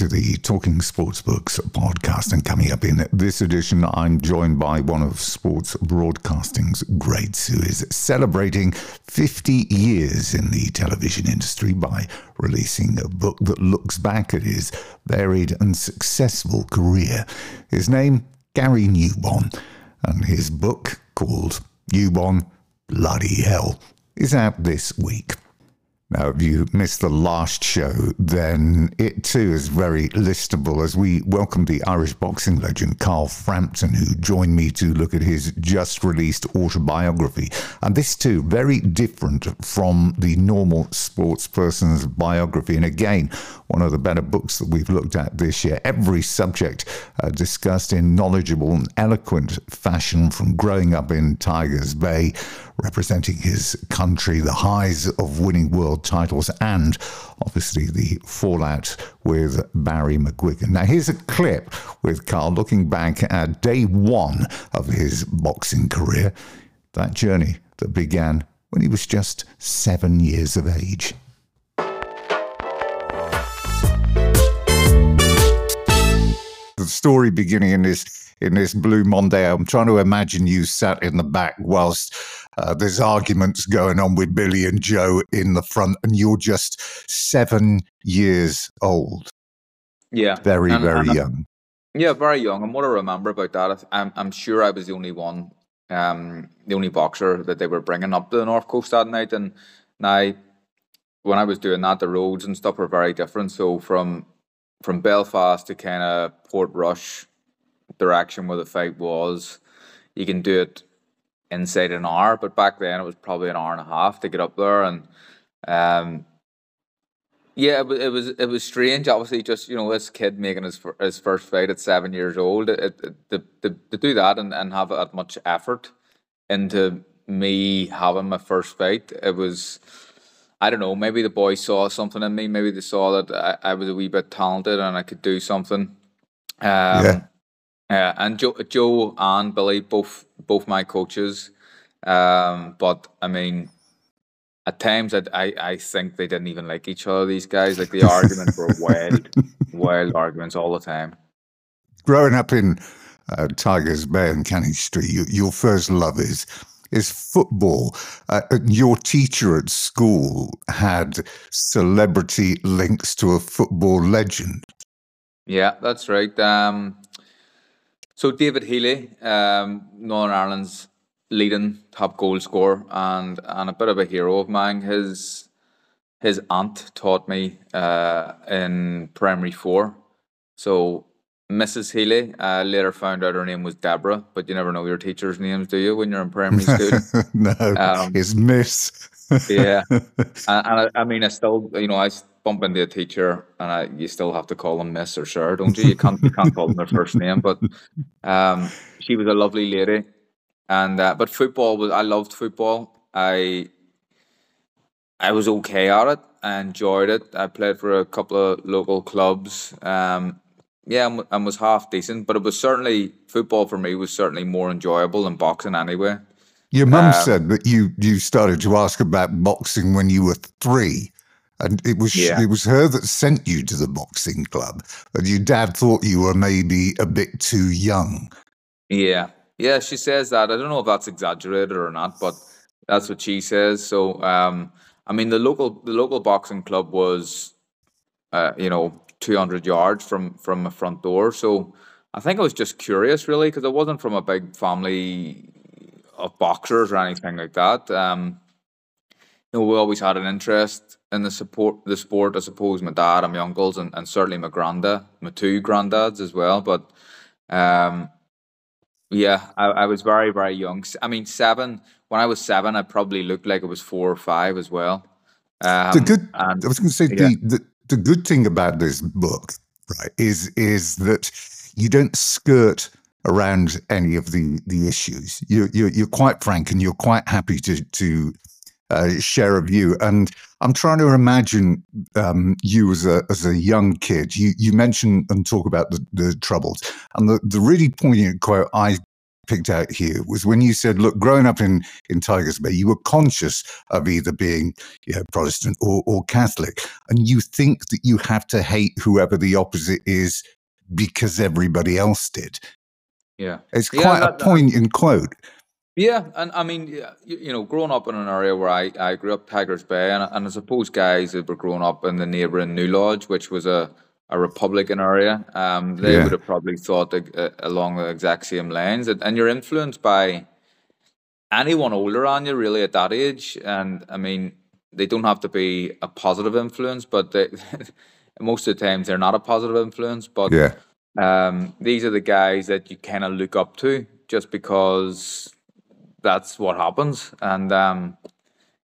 To the Talking Sports Books podcast. And coming up in this edition, I'm joined by one of sports broadcasting's greats who is celebrating 50 years in the television industry by releasing a book that looks back at his varied and successful career. His name, Gary Newbon, and his book called Newbon Bloody Hell is out this week. Now, if you missed the last show, then it too is very listable as we welcome the Irish boxing legend Carl Frampton, who joined me to look at his just released autobiography. And this too, very different from the normal sports person's biography. And again, one of the better books that we've looked at this year. Every subject uh, discussed in knowledgeable and eloquent fashion from growing up in Tigers Bay representing his country, the highs of winning world titles, and obviously the fallout with Barry McGuigan. Now, here's a clip with Carl looking back at day one of his boxing career, that journey that began when he was just seven years of age. The story beginning in this in this Blue Monday. I'm trying to imagine you sat in the back whilst uh, there's arguments going on with Billy and Joe in the front, and you're just seven years old. Yeah, very and, very and young. Yeah, very young. And what I remember about that, I'm I'm sure I was the only one, um, the only boxer that they were bringing up to the North Coast that night. And now, when I was doing that, the roads and stuff were very different. So from from Belfast to kind of Portrush direction where the fight was. You can do it inside an hour, but back then it was probably an hour and a half to get up there, and um, yeah, it, it was it was strange. Obviously, just you know, this kid making his his first fight at seven years old, it, it, to, to to do that and, and have that much effort into me having my first fight, it was. I don't know. Maybe the boys saw something in me. Maybe they saw that I, I was a wee bit talented and I could do something. Um, yeah. Yeah, and Joe, Joe and Billy, both both my coaches. Um, but I mean, at times I, I, I think they didn't even like each other. These guys, like the arguments were wild, wild arguments all the time. Growing up in uh, Tigers Bay and Canning Street, you, your first love is is football. Uh, your teacher at school had celebrity links to a football legend. Yeah, that's right. Um, so David Healy, um, Northern Ireland's leading top goal scorer and and a bit of a hero of mine. His his aunt taught me uh, in primary four. So Mrs. Healy uh, later found out her name was Deborah, but you never know your teacher's names, do you, when you're in primary school? no, um, it's Miss. yeah, and, and I, I, mean, I still, you know, I bump into a teacher and I, you still have to call them Miss or Sir, don't you? You can't you can't call them their first name. But um, she was a lovely lady, and uh, but football was I loved football. I I was okay at it. I enjoyed it. I played for a couple of local clubs. Um, yeah, and was half decent, but it was certainly football for me was certainly more enjoyable than boxing anyway. Your mum um, said that you you started to ask about boxing when you were three and it was yeah. it was her that sent you to the boxing club, and your dad thought you were maybe a bit too young. Yeah, yeah, she says that. I don't know if that's exaggerated or not, but that's what she says. So, um, I mean, the local the local boxing club was, uh, you know, two hundred yards from from the front door. So, I think I was just curious, really, because I wasn't from a big family of boxers or anything like that. Um, you know, we always had an interest in the support the sport. I suppose my dad and my uncles and, and certainly my granddad, my two granddads as well. But um, yeah, I, I was very very young. I mean, seven. When I was seven, I probably looked like I was four or five as well. Um, the good. And, I was going to say yeah. the, the the good thing about this book, right, is is that you don't skirt around any of the the issues. You you you're quite frank and you're quite happy to to uh, share of you. And I'm trying to imagine um, you as a as a young kid. You you mention and talk about the, the troubles, and the, the really poignant quote I picked out here was when you said, look, growing up in, in Tigers Bay, you were conscious of either being you know, Protestant or, or Catholic. And you think that you have to hate whoever the opposite is because everybody else did. Yeah. It's quite yeah, a poignant quote. Yeah, and I mean, you, you, know, growing up in an area where I, I grew up, Tigers Bay, and, and I suppose guys that were growing up in the neighbouring New Lodge, which was a, a Republican area, um, they yeah. would have probably thought uh, along the exact same lines. And, and you're influenced by anyone older on you, really, at that age. And I mean, they don't have to be a positive influence, but they, most of the times they're not a positive influence. But yeah. um, these are the guys that you kind of look up to just because that's what happens. And um,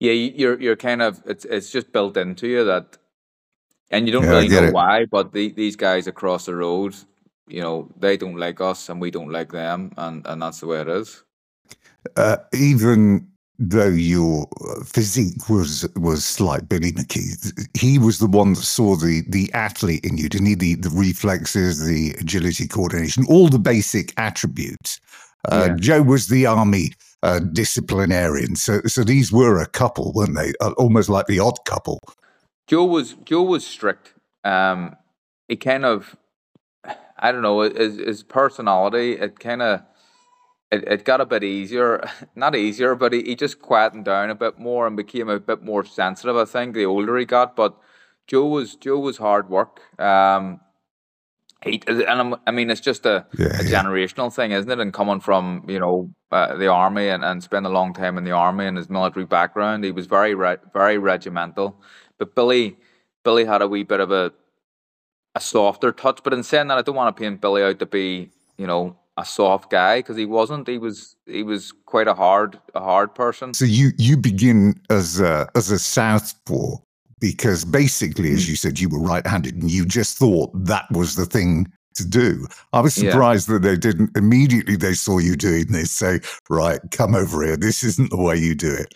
yeah, you're you're kind of it's it's just built into you that, and you don't yeah, really know it. why. But the, these guys across the road, you know, they don't like us and we don't like them, and and that's the way it is. Uh, even though your physique was was like Billy McKee, he was the one that saw the the athlete in you, didn't he? The the reflexes, the agility, coordination, all the basic attributes. Uh, yeah. Joe was the army uh, disciplinarian. So, so these were a couple, weren't they? Uh, almost like the odd couple. Joe was Joe was strict. Um, he kind of, I don't know, his, his personality. It kind of, it, it got a bit easier. Not easier, but he, he just quietened down a bit more and became a bit more sensitive. I think the older he got, but Joe was Joe was hard work. Um, and I'm, i mean it's just a, yeah, a yeah. generational thing, isn't it? And coming from you know uh, the army and, and spend a long time in the army and his military background, he was very re- very regimental. But Billy Billy had a wee bit of a a softer touch. But in saying that, I don't want to paint Billy out to be you know a soft guy because he wasn't. He was he was quite a hard a hard person. So you you begin as a as a southpaw because basically, as hmm. you said, you were right handed and you just thought that was the thing to do. I was surprised yeah. that they didn't immediately they saw you doing this say, right, come over here. This isn't the way you do it.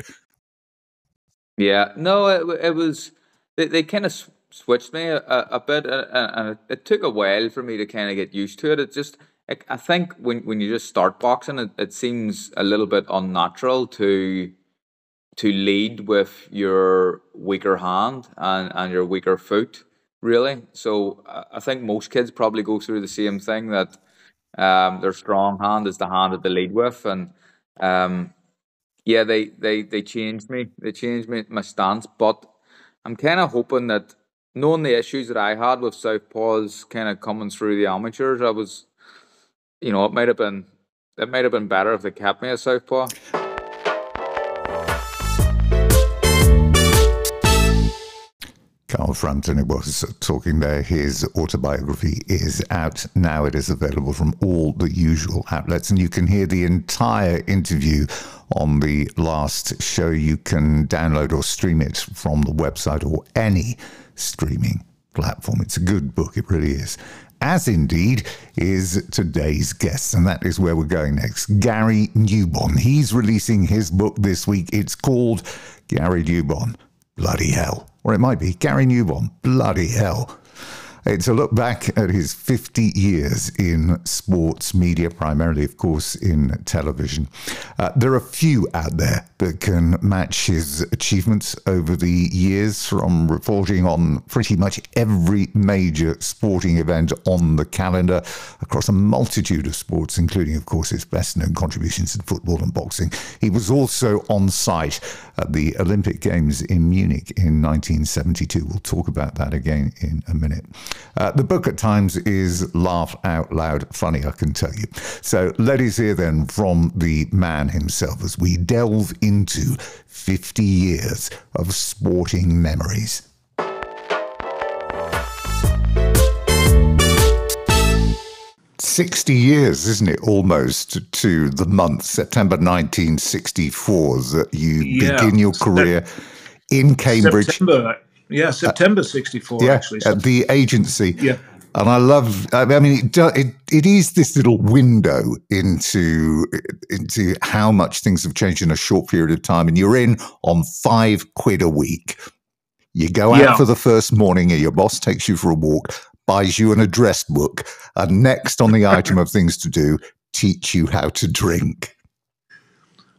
Yeah, no, it, it was, they, they kind of switched me a, a bit and it, it, took a while for me to kind of get used to it. It just, I think when, when you just start boxing, it, it seems a little bit unnatural to to lead with your weaker hand and, and your weaker foot, really. So I think most kids probably go through the same thing that um, their strong hand is the hand that they lead with. And um, yeah, they, they, they changed me. They changed me, my stance. But I'm kind of hoping that knowing the issues that I had with Southpaws kind of coming through the amateurs, I was, you know, it might have been it might have been better if they kept me a Southpaw. Carl Frampton was talking there. His autobiography is out now. It is available from all the usual outlets, and you can hear the entire interview on the last show. You can download or stream it from the website or any streaming platform. It's a good book, it really is. As indeed is today's guest, and that is where we're going next. Gary Newbon. He's releasing his book this week. It's called Gary Newbon. Bloody hell or it might be Gary Newbon. Bloody hell. It's a look back at his 50 years in sports media, primarily, of course, in television. Uh, there are few out there that can match his achievements over the years from reporting on pretty much every major sporting event on the calendar across a multitude of sports, including, of course, his best known contributions in football and boxing. He was also on site at the Olympic Games in Munich in 1972. We'll talk about that again in a minute. Uh, the book at times is laugh out loud funny, I can tell you. So let us hear then from the man himself as we delve into 50 years of sporting memories. Sixty years, isn't it? Almost to the month September 1964 that you yeah. begin your career in Cambridge. September yeah, September '64. Uh, yeah, actually, at the agency. Yeah. And I love. I mean, it, it it is this little window into into how much things have changed in a short period of time, and you're in on five quid a week. You go out yeah. for the first morning, and your boss takes you for a walk, buys you an address book, and next on the item of things to do, teach you how to drink?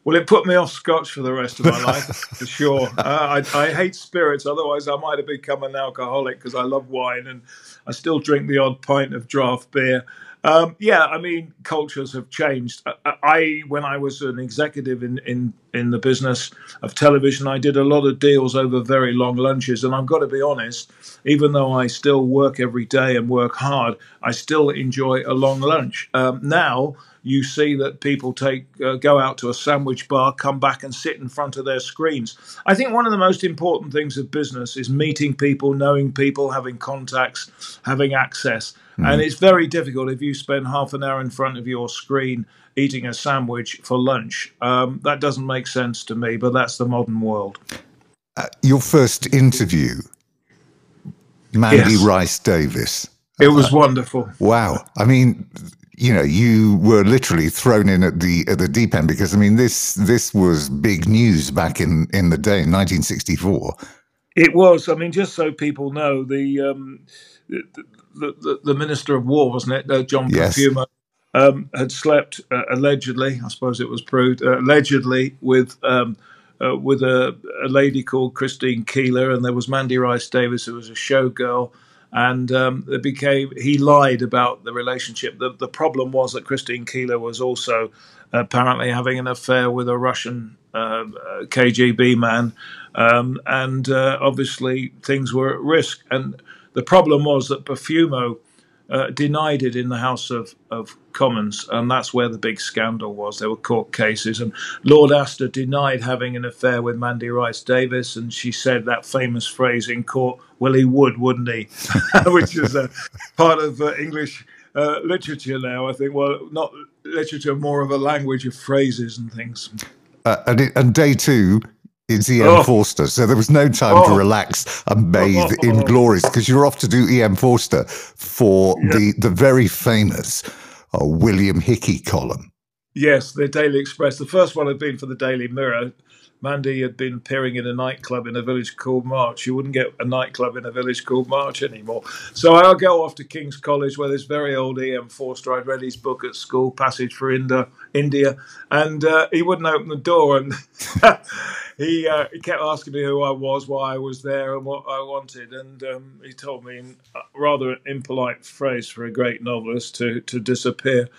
Well, it put me off Scotch for the rest of my life, for sure. Uh, I, I, hate spirits. Otherwise, I might have become an alcoholic because I love wine and I still drink the odd pint of draft beer. Um, yeah, I mean, cultures have changed. I, I, when I was an executive in, in, in the business of television, I did a lot of deals over very long lunches. And I've got to be honest, even though I still work every day and work hard, I still enjoy a long lunch. Um, now, you see that people take uh, go out to a sandwich bar, come back and sit in front of their screens. I think one of the most important things of business is meeting people, knowing people, having contacts, having access. Mm. And it's very difficult if you spend half an hour in front of your screen eating a sandwich for lunch. Um, that doesn't make sense to me, but that's the modern world. Uh, your first interview, Mandy yes. Rice Davis. It was uh, wonderful. Wow. I mean, you know, you were literally thrown in at the at the deep end because I mean, this this was big news back in in the day in 1964. It was. I mean, just so people know, the um, the, the, the, minister of war wasn't it, uh, John yes. Profumo, um, had slept uh, allegedly. I suppose it was proved uh, allegedly with. Um, uh, with a, a, lady called Christine Keeler, and there was Mandy Rice Davis, who was a showgirl, and um, it became he lied about the relationship. The the problem was that Christine Keeler was also apparently having an affair with a Russian uh, KGB man, um, and uh, obviously things were at risk. And the problem was that Profumo uh, denied it in the House of, of Commons, and that's where the big scandal was. There were court cases, and Lord Astor denied having an affair with Mandy Rice Davis, and she said that famous phrase in court, "Well, he would, wouldn't he?" Which is a part of uh, English uh, literature now. I think, well, not literature, more of a language of phrases and things. Uh, and, it, and day two, it's E.M. Oh. Forster. So there was no time oh. to relax and bathe oh. in glories because you're off to do E.M. Forster for the, the very famous uh, William Hickey column. Yes, the Daily Express. The first one had been for the Daily Mirror. Mandy had been appearing in a nightclub in a village called March. You wouldn't get a nightclub in a village called March anymore. So I'll go off to King's College, where this very old E.M. Forster, I'd read his book at school, Passage for India, India and uh, he wouldn't open the door. And he, uh, he kept asking me who I was, why I was there, and what I wanted. And um, he told me, in rather an impolite phrase for a great novelist, to, to disappear.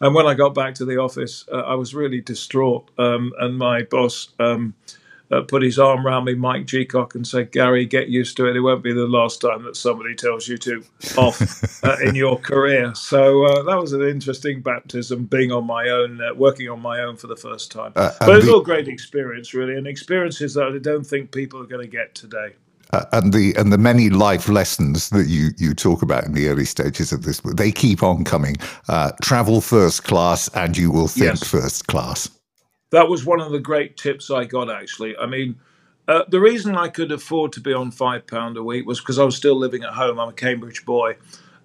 And when I got back to the office, uh, I was really distraught. Um, and my boss um, uh, put his arm around me, Mike Geacock, and said, Gary, get used to it. It won't be the last time that somebody tells you to off uh, in your career. So uh, that was an interesting baptism, being on my own, uh, working on my own for the first time. Uh, but it was all great experience, really, and experiences that I don't think people are going to get today. Uh, and the and the many life lessons that you you talk about in the early stages of this book, they keep on coming. Uh, travel first class, and you will think yes. first class. That was one of the great tips I got. Actually, I mean, uh, the reason I could afford to be on five pound a week was because I was still living at home. I'm a Cambridge boy,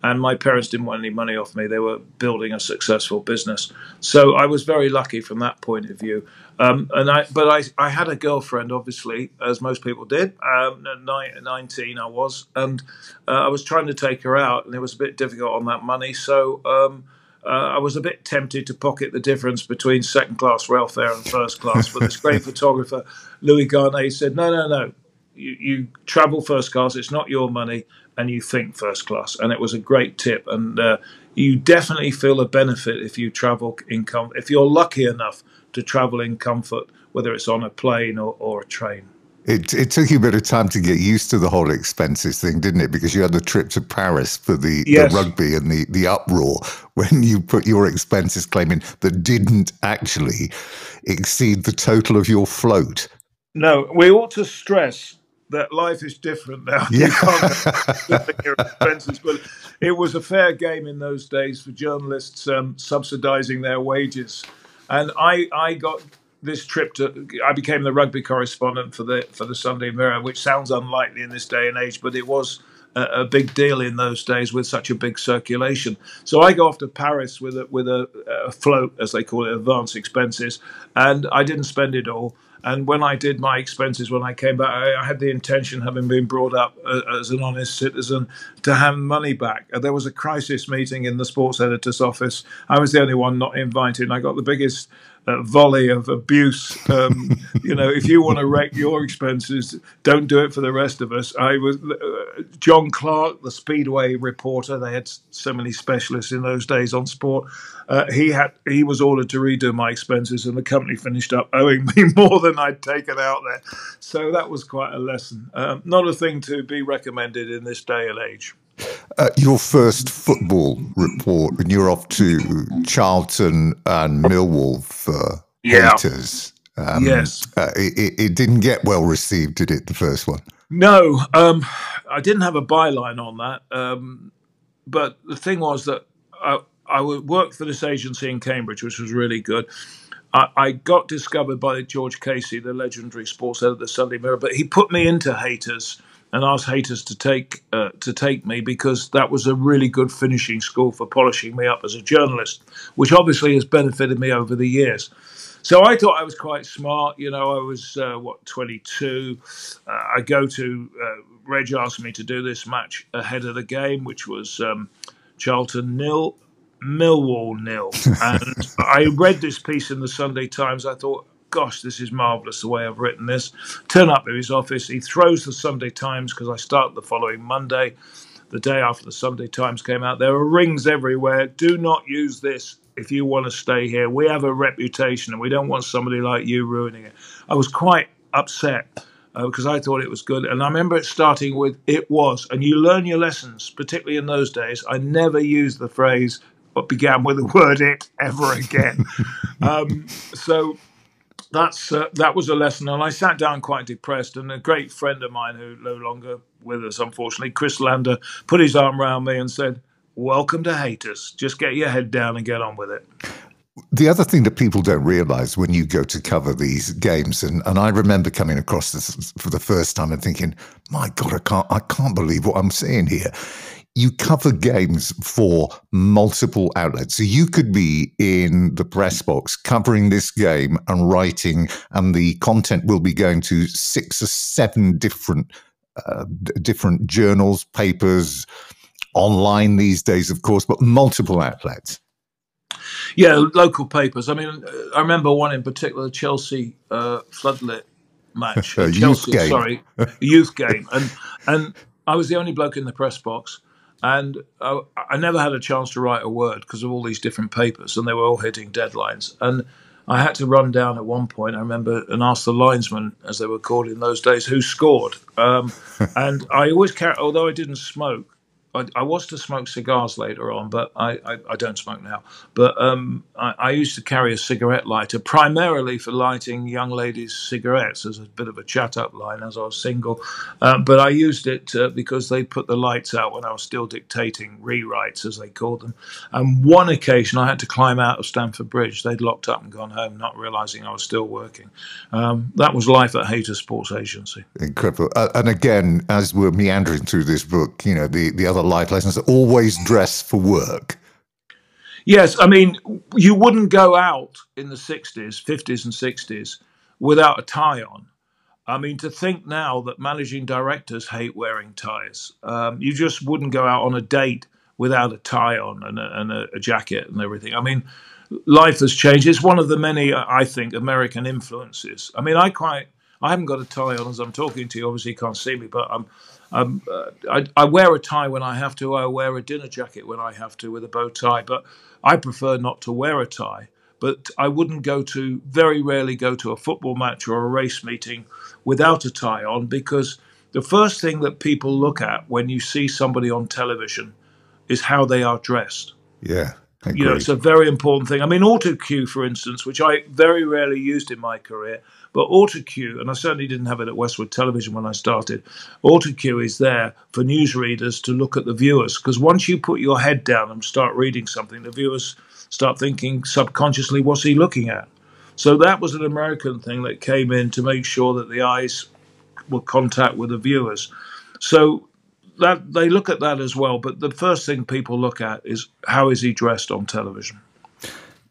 and my parents didn't want any money off me. They were building a successful business, so I was very lucky from that point of view. Um, and I, but I, I had a girlfriend, obviously, as most people did. Um, at 19, I was, and uh, I was trying to take her out, and it was a bit difficult on that money. So um, uh, I was a bit tempted to pocket the difference between second class welfare and first class. But this great photographer, Louis Garnet, said, "No, no, no. You, you travel first class. It's not your money." And you think first class. And it was a great tip. And uh, you definitely feel a benefit if you travel in com- if you're lucky enough to travel in comfort, whether it's on a plane or, or a train. It, it took you a bit of time to get used to the whole expenses thing, didn't it? Because you had the trip to Paris for the, yes. the rugby and the, the uproar when you put your expenses claim in that didn't actually exceed the total of your float. No, we ought to stress that life is different now. Yeah. You can't your expenses, but it was a fair game in those days for journalists um, subsidising their wages. And I, I got this trip to. I became the rugby correspondent for the for the Sunday Mirror, which sounds unlikely in this day and age, but it was a, a big deal in those days with such a big circulation. So I go off to Paris with a with a, a float, as they call it, advance expenses, and I didn't spend it all. And when I did my expenses when I came back, I, I had the intention, having been brought up uh, as an honest citizen, to hand money back. Uh, there was a crisis meeting in the sports editor's office. I was the only one not invited. And I got the biggest volley of abuse. Um, you know, if you want to wreck your expenses, don't do it for the rest of us. I was uh, John Clark, the Speedway reporter. They had so many specialists in those days on sport. Uh, he had he was ordered to redo my expenses, and the company finished up owing me more than I'd taken out there. So that was quite a lesson. Um, not a thing to be recommended in this day and age. Uh, your first football report when you're off to Charlton and Millwall for yeah. Hayters. Um, yes. Uh, it, it, didn't get well received, did it, the first one? No. Um, I didn't have a byline on that. Um, but the thing was that I, I worked for this agency in Cambridge, which was really good. I, I got discovered by George Casey, the legendary sports editor of the Sunday Mirror, but he put me into Hayters and asked Hayters to take uh, to take me because that was a really good finishing school for polishing me up as a journalist, which obviously has benefited me over the years. So I thought I was quite smart. You know, I was uh, what 22. Uh, I go to uh, Reg asked me to do this match ahead of the game, which was um, Charlton nil, Millwall nil, and I read this piece in the Sunday Times. I thought gosh, this is marvellous the way I've written this. Turn up at his office. He throws the Sunday Times because I start the following Monday, the day after the Sunday Times came out. There are rings everywhere. Do not use this if you want to stay here. We have a reputation and we don't want somebody like you ruining it. I was quite upset. Uh, because I thought it was good. And I remember it starting with "it was," and you learn your lessons, particularly in those days. I never used the phrase "what began with the word it" ever again. um, so that's uh, that was a lesson, and I sat down quite depressed. And a great friend of mine, who no longer with us, unfortunately, Chris Lander, put his arm around me and said, "Welcome to Hayters. Just get your head down and get on with it." The other thing that people don't realize when you go to cover these games, and, and I remember coming across this for the first time and thinking, "My God, I can't, I can't believe what I'm seeing here." You cover games for multiple outlets. So you could be in the press box covering this game and writing, and the content will be going to six or seven different uh, different journals, papers, online these days, of course, but multiple outlets. Yeah, local papers. I mean, I remember one in particular, the Chelsea uh, floodlit match. Chelsea, youth game. Sorry, youth game, and and I was the only bloke in the press box and I, I never had a chance to write a word because of all these different papers, and they were all hitting deadlines. And I had to run down at one point, I remember, and ask the linesman, as they were called in those days, who scored. Um, and I always carry, although I didn't smoke, I, I, was to smoke cigars later on, but I, I, I don't smoke now. But um, I, used to carry a cigarette lighter primarily for lighting young ladies' cigarettes as a bit of a chat up line as I was single. Uh, but I used it uh, because they put the lights out when I was still dictating rewrites, as they called them. And one occasion I had to climb out of Stamford Bridge. They'd locked up and gone home, not realizing I was still working. Um, that was life at Hayter Sports Agency. Incredible. Uh, and again, as we're meandering through this book, you know, the, the other other life lessons, always dress for work. Yes, I mean, you wouldn't go out in the 60s, 50s, and 60s without a tie on. I mean, to think now that managing directors hate wearing ties, um, you just wouldn't go out on a date without a tie on and, a, and a, jacket and everything. I mean, life has changed. It's one of the many, I think, American influences. I mean, I quite, I haven't got a tie on as I'm talking to you. Obviously, you can't see me, but I'm um, uh, I, I, wear a tie when I have to. I wear a dinner jacket when I have to with a bow tie. But I prefer not to wear a tie. But I wouldn't go to, very rarely go to a football match or a race meeting without a tie on because the first thing that people look at when you see somebody on television is how they are dressed. Yeah. You know, it's a very important thing. I mean, auto cue, for instance, which I very rarely used in my career, but auto cue, and I certainly didn't have it at Westward Television when I started, Auto cue is there for newsreaders to look at the viewers. Because once you put your head down and start reading something, the viewers start thinking subconsciously, what's he looking at? So that was an American thing that came in to make sure that the eyes were contact with the viewers. So that they look at that as well. But the first thing people look at is how is he dressed on television.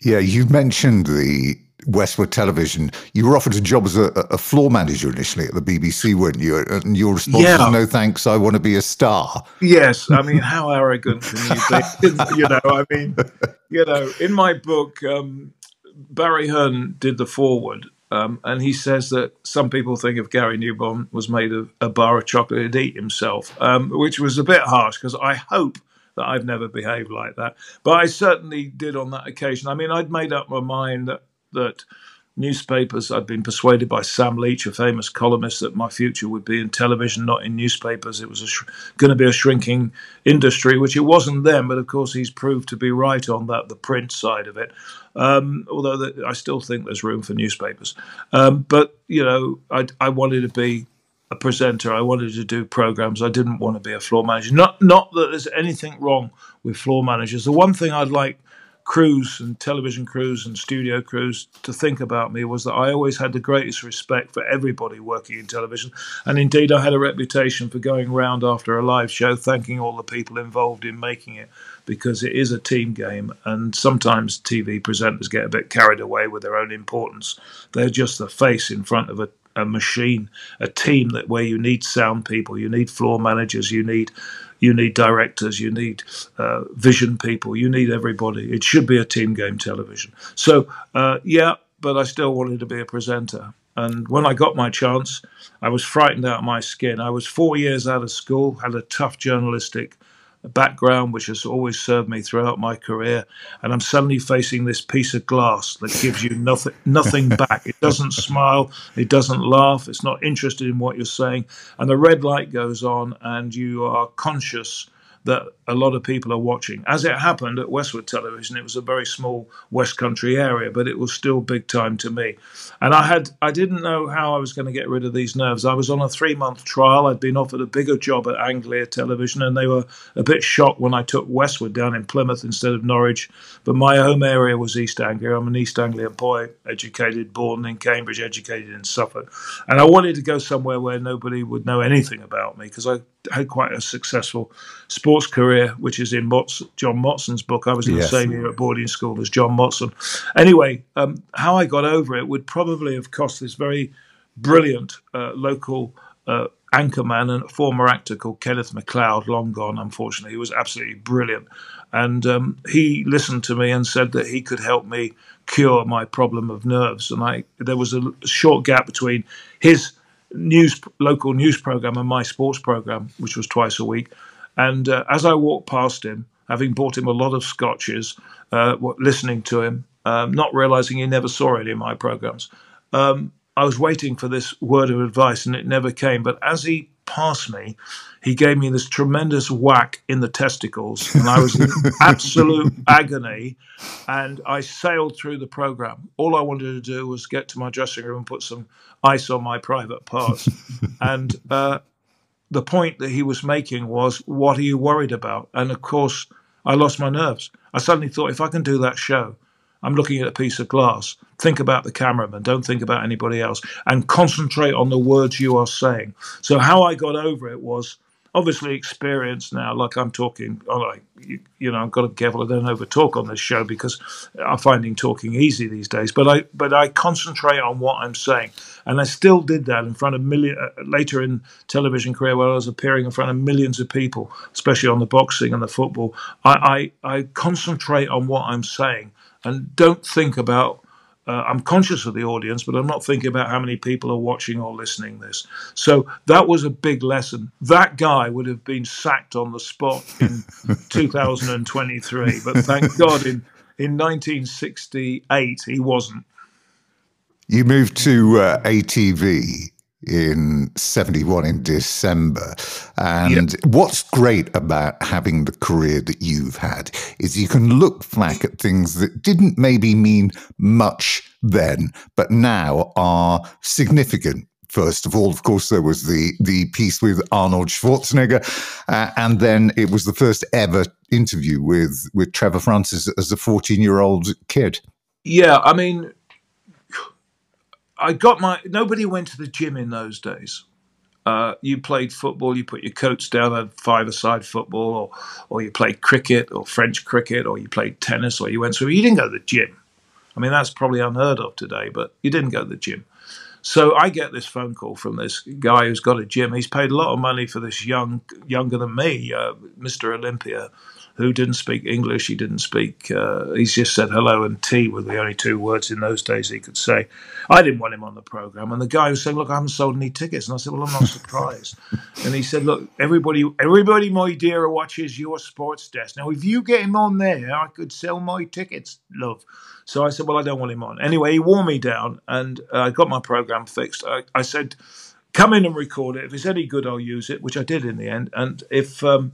Yeah, you mentioned the Westward Television, you were offered a job as a, a floor manager initially at the BBC, weren't you? And your response yeah. was, "No thanks, I want to be a star." Yes, I mean, how arrogant can you be? you know, I mean, you know, in my book, um, Barry Hearn did the foreword, um, and he says that some people think if Gary Newbon was made of a bar of chocolate, he'd eat himself, um, which was a bit harsh because I hope that I've never behaved like that. But I certainly did on that occasion. I mean, I'd made up my mind that, that newspapers, I'd been persuaded by Sam Leitch, a famous columnist, that my future would be in television, not in newspapers. It was sh- going to be a shrinking industry, which it wasn't then, but of course he's proved to be right on that, the print side of it. Um, although the, I still think there's room for newspapers. Um, but, you know, I, I wanted to be a presenter. I wanted to do programs. I didn't want to be a floor manager. Not not that there's anything wrong with floor managers. The one thing I'd like crews and television crews and studio crews to think about me was that I always had the greatest respect for everybody working in television. And indeed, I had a reputation for going round after a live show, thanking all the people involved in making it, because it is a team game. And sometimes TV presenters get a bit carried away with their own importance. They're just the face in front of a a machine, a team that where you need sound people, you need floor managers, you need you need directors, you need uh, vision people, you need everybody. It should be a team game television. So uh, yeah, but I still wanted to be a presenter. And when I got my chance, I was frightened out of my skin. I was four years out of school, had a tough journalistic background which has always served me throughout my career and i'm suddenly facing this piece of glass that gives you nothing nothing back. It doesn't smile it doesn't laugh it's not interested in what you're saying and the red light goes on and you are conscious that a lot of people are watching. As it happened at Westward Television, it was a very small West Country area, but it was still big time to me. And I had I didn't know how I was going to get rid of these nerves. I was on a three month trial. I'd been offered a bigger job at Anglia Television, and they were a bit shocked when I took Westward down in Plymouth instead of Norwich. But my home area was East Anglia. I'm an East Anglia boy, educated, born in Cambridge, educated in Suffolk, and I wanted to go somewhere where nobody would know anything about me because I had quite a successful sports career, which is in John Motson's book. I was in yes. the same year at boarding school as John Motson. Anyway, um, how I got over it would probably have cost this very brilliant uh, local uh, anchorman and former actor called Kenneth MacLeod, long gone, unfortunately. He was absolutely brilliant. And um, he listened to me and said that he could help me cure my problem of nerves. And I, there was a short gap between his news local news program and my sports program, which was twice a week. And uh, as I walked past him, having bought him a lot of scotches, uh, listening to him, um, not realizing he never saw any of my programs, um, I was waiting for this word of advice, and it never came. But as he passed me, he gave me this tremendous whack in the testicles, and I was in absolute agony. And I sailed through the program. All I wanted to do was get to my dressing room and put some ice on my private parts. and uh, the point that he was making was, What are you worried about? And of course, I lost my nerves. I suddenly thought, if I can do that show, I'm looking at a piece of glass. Think about the cameraman. Don't think about anybody else. And concentrate on the words you are saying. So, how I got over it was obviously experience now, like I'm talking, like, you, you know, I've got to be careful I don't over talk on this show because I'm finding talking easy these days. But I, but I concentrate on what I'm saying, and I still did that in front of million uh, later in television career where I was appearing in front of millions of people, especially on the boxing and the football. I, I, I concentrate on what I'm saying and don't think about uh, I'm conscious of the audience, but I'm not thinking about how many people are watching or listening this. So that was a big lesson. That guy would have been sacked on the spot in 2023, but thank God in in 1968 he wasn't. You moved to uh, ATV in 71 in December. And yep. what's great about having the career that you've had is you can look back at things that didn't maybe mean much then, but now are significant. First of all, of course, there was the the piece with Arnold Schwarzenegger, uh, and then it was the first ever interview with with Trevor Francis as a fourteen year old kid. Yeah, I mean, I got my. Nobody went to the gym in those days. Uh, you played football, you put your coats down at five-a-side football, or, or you played cricket or French cricket, or you played tennis, or you went swimming. You didn't go to the gym. I mean, that's probably unheard of today, but you didn't go to the gym. So I get this phone call from this guy who's got a gym. He's paid a lot of money for this young, younger than me, uh, Mr. Olympia, who didn't speak English. He didn't speak. Uh, he's just said hello and tea were the only two words in those days he could say. I didn't want him on the program, and the guy was saying, "Look, I haven't sold any tickets," and I said, "Well, I'm not surprised." and he said, "Look, everybody, everybody, my dear, watches your sports desk. Now, if you get him on there, I could sell my tickets, love." So I said, "Well, I don't want him on." Anyway, he wore me down, and uh, I got my program fixed. I, I said come in and record it. If it's any good, I'll use it, which I did in the end. And if um,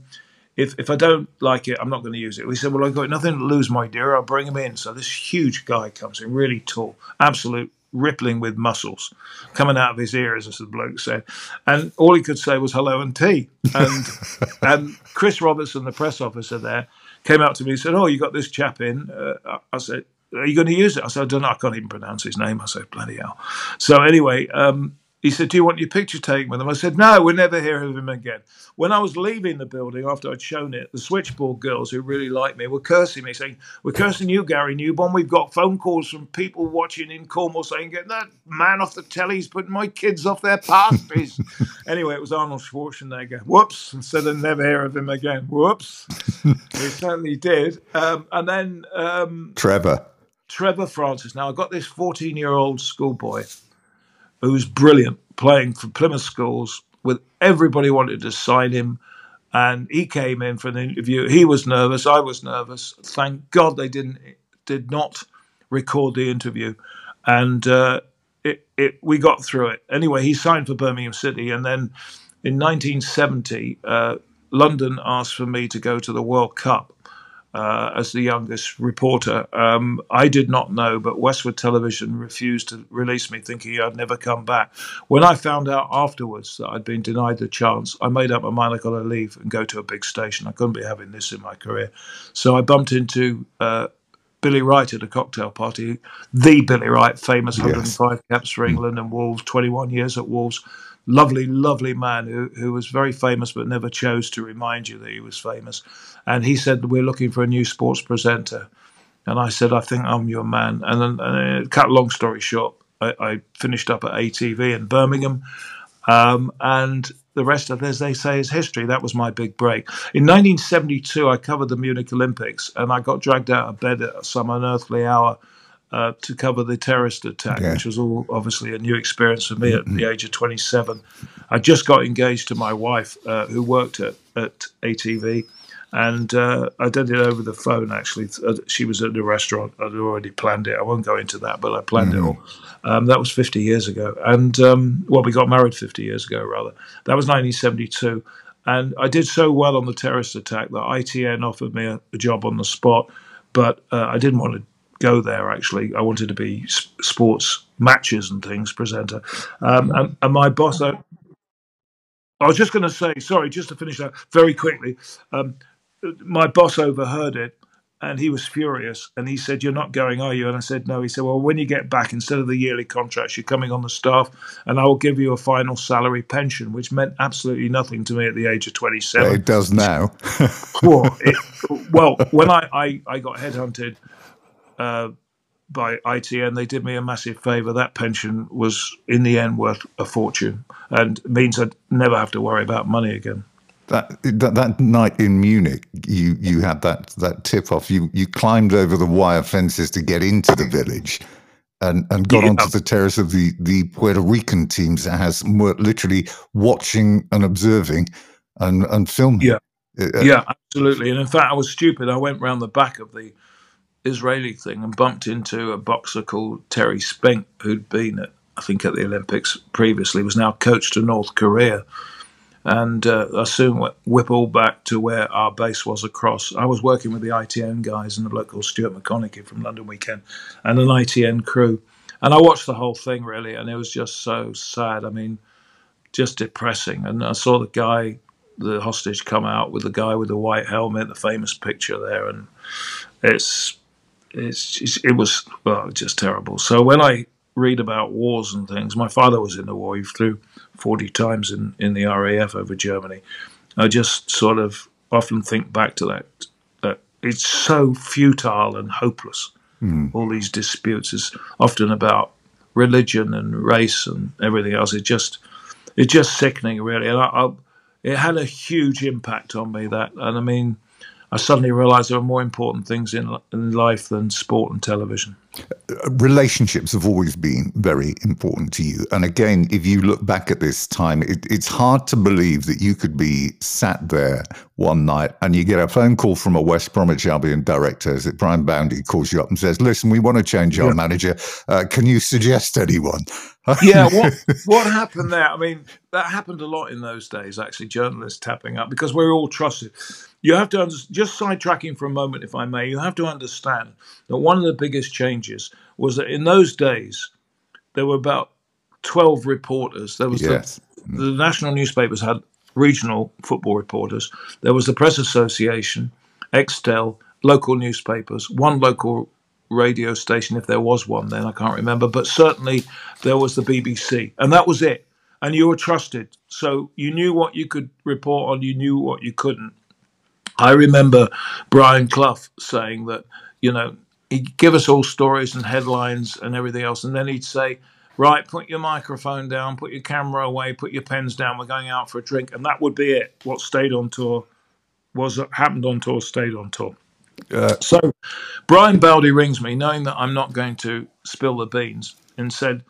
if if I don't like it, I'm not going to use it. We said, well, I've got nothing to lose, my dear. I'll bring him in. So this huge guy comes in, really tall, absolute rippling with muscles coming out of his ears, as the bloke said. And all he could say was hello and tea. And and Chris Robertson, the press officer there, came out to me and said, oh, you got this chap in. Uh, I said, are you going to use it? I said, I don't know. I can't even pronounce his name. I said, bloody hell. So anyway, um, he said, Do you want your picture taken with him? I said, No, we'll never hear of him again. When I was leaving the building after I'd shown it, the switchboard girls who really liked me were cursing me, saying, We're cursing you, Gary Newbon. We've got phone calls from people watching in Cornwall saying, Get that man off the telly. He's putting my kids off their pasties. anyway, it was Arnold Schwarzenegger. Whoops. And so they never hear of him again. Whoops. he certainly did. Um, and then um, Trevor. Trevor Francis. Now, I've got this 14 year old schoolboy who was brilliant playing for Plymouth Schools. With everybody wanted to sign him, and he came in for an interview. He was nervous. I was nervous. Thank God they didn't did not record the interview, and uh, it, it we got through it. Anyway, he signed for Birmingham City, and then in 1970, uh, London asked for me to go to the World Cup uh, as the youngest reporter. Um, I did not know, but Westward Television refused to release me, thinking I'd never come back. When I found out afterwards that I'd been denied the chance, I made up my mind I got to leave and go to a big station. I couldn't be having this in my career. So I bumped into uh, Billy Wright at a cocktail party, the Billy Wright, famous 105 yes. caps for England and Wolves, 21 years at Wolves lovely, lovely man who, who was very famous but never chose to remind you that he was famous. And he said, We're looking for a new sports presenter. And I said, I think I'm your man. And then, and cut long story short, I, I, finished up at ATV in Birmingham. Um, and the rest of, as they say, is history. That was my big break. In 1972, I covered the Munich Olympics and I got dragged out of bed at some unearthly hour uh, to cover the terrorist attack, yeah. which was all obviously a new experience for me mm-hmm. at the age of 27. I just got engaged to my wife, uh, who worked at, at ATV, and uh, I did it over the phone. Actually, uh, she was at the restaurant. I'd already planned it. I won't go into that, but I planned mm-hmm. it all. Um, that was 50 years ago, and um, well, we got married 50 years ago, rather. That was 1972. And I did so well on the terrorist attack that ITN offered me a, a job on the spot, but uh, I didn't want to go there. Actually, I wanted to be sports matches and things presenter. Um, and, and, my boss, I, I was just going to say, sorry, just to finish that very quickly. Um, my boss overheard it, and he was furious. And he said, "You're not going, are you?" And I said, "No." He said, "Well, when you get back, instead of the yearly contracts, you're coming on the staff, and I will give you a final salary pension," which meant absolutely nothing to me at the age of 27. it does now. well, it, well, when I, I, I got headhunted uh, by ITN, they did me a massive favour. That pension was, in the end, worth a fortune, and means I'd never have to worry about money again. That, that, that night in Munich, you you had that that tip off. You you climbed over the wire fences to get into the village, and and got yeah. onto the terrace of the the Puerto Rican teams that has literally watching and observing and and filming. Yeah, uh, yeah, absolutely. And in fact, I was stupid. I went round the back of the Israeli thing and bumped into a boxer called Terry Spinks, who'd been at, I think, at the Olympics previously, was now coach to North Korea. And uh, I soon whip all back to where our base was across. I was working with the ITN guys and a bloke called Stuart McConaughey from London Weekend and an ITN crew. And I watched the whole thing really, and it was just so sad. I mean, just depressing. And I saw the guy, the hostage, come out with the guy with the white helmet, the famous picture there. And it's it's, it's, it was well, just terrible. So when I read about wars and things, my father was in the war. He flew 40 times in, in the RAF over Germany. I just sort of often think back to that, that it's so futile and hopeless mm. all these disputes is often about religion and race and everything else. It just it's just sickening, really. And I, I, it had a huge impact on me. That, and I mean, I suddenly realised there are more important things in, in life than sport and television. Relationships have always been very important to you. And again, if you look back at this time, it, it's hard to believe that you could be sat there one night and you get a phone call from a West Bromwich Albion director. Is it Brian Boundy calls you up and says, Listen, we want to change our yeah. manager. Uh, can you suggest anyone? yeah, what what happened there? I mean, that happened a lot in those days. Actually, journalists tapping up because we're all trusted. You have to under- just sidetracking for a moment, if I may. You have to understand that one of the biggest changes was that in those days there were about twelve reporters. There was yes. the, the national newspapers had regional football reporters. There was the Press Association, Extel, local newspapers, one local radio station, if there was one then, I can't remember, but certainly there was the BBC, and that was it. And you were trusted. So you knew what you could report on, you knew what you couldn't. I remember Brian Clough saying that, you know, he'd give us all stories and headlines and everything else, and then he'd say, Right, put your microphone down, put your camera away, put your pens down, we're going out for a drink, and that would be it. What stayed on tour was happened on tour, stayed on tour. Uh, so Brian Baldy rings me, knowing that I'm not going to spill the beans, and said,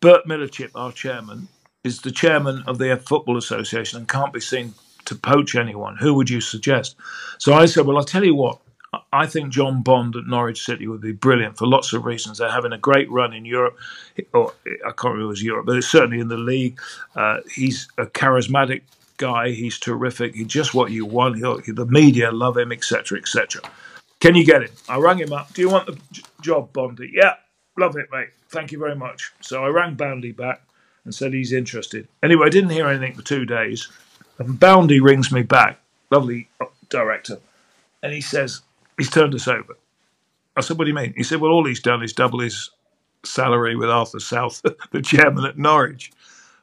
Bert Millerchip, our chairman, is the chairman of the Football Association and can't be seen to poach anyone. Who would you suggest? So I said, Well, I'll tell you what. I think John Bond at Norwich City would be brilliant for lots of reasons. They're having a great run in Europe, or I can't remember if it was Europe, but it's certainly in the league. Uh, he's a charismatic guy. He's terrific. He's just what you want. He'll, the media love him, etc., etc. Can you get him? I rang him up. Do you want the job, Bondy? Yeah, love it, mate. Thank you very much. So I rang Boundy back and said he's interested. Anyway, I didn't hear anything for two days. And Boundy rings me back, lovely director, and he says he's turned us over. I said, "What do you mean?" He said, "Well, all he's done is double his salary with Arthur South, the chairman at Norwich."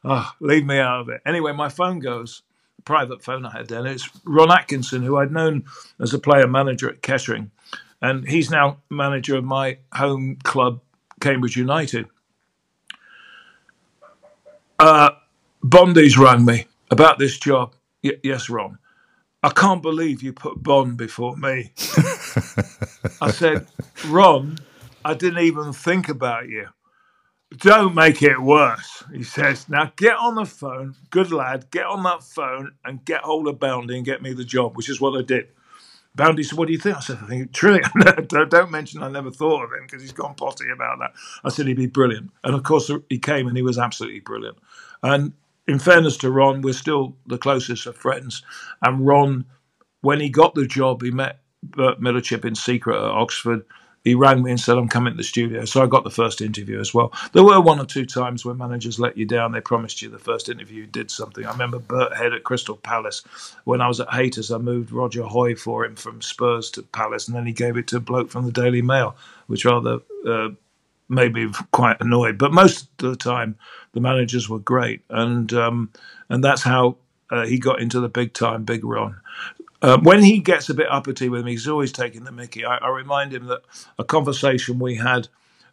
Oh, leave me out of it. Anyway, my phone goes, private phone I had then. It's Ron Atkinson, who I'd known as a player manager at Kettering, and he's now manager of my home club, Cambridge United. Uh, Bondy's rang me about this job. Y- yes, Ron. I can't believe you put Bond before me. I said, Ron, I didn't even think about you. Don't make it worse, he says. Now get on the phone, good lad, get on that phone and get hold of Boundy and get me the job, which is what I did. Boundy said, What do you think? I said, I think Trillion. Don't mention I never thought of him because he's gone potty about that. I said he'd be brilliant. And of course, he came and he was absolutely brilliant. And in fairness to Ron, we're still the closest of friends. And Ron, when he got the job, he met Bert Millerchip in secret at Oxford he rang me and said, I'm coming to the studio. So I got the first interview as well. There were one or two times when managers let you down. They promised you the first interview did something. I remember Bert Head at Crystal Palace. When I was at Hayters, I moved Roger Hoy for him from Spurs to Palace, and then he gave it to a bloke from the Daily Mail, which rather uh, made me quite annoyed. But most of the time, the managers were great. And, um, and that's how uh, he got into the big time, big run. Um, when he gets a bit uppity with me, he's always taking the mickey. I, I remind him that a conversation we had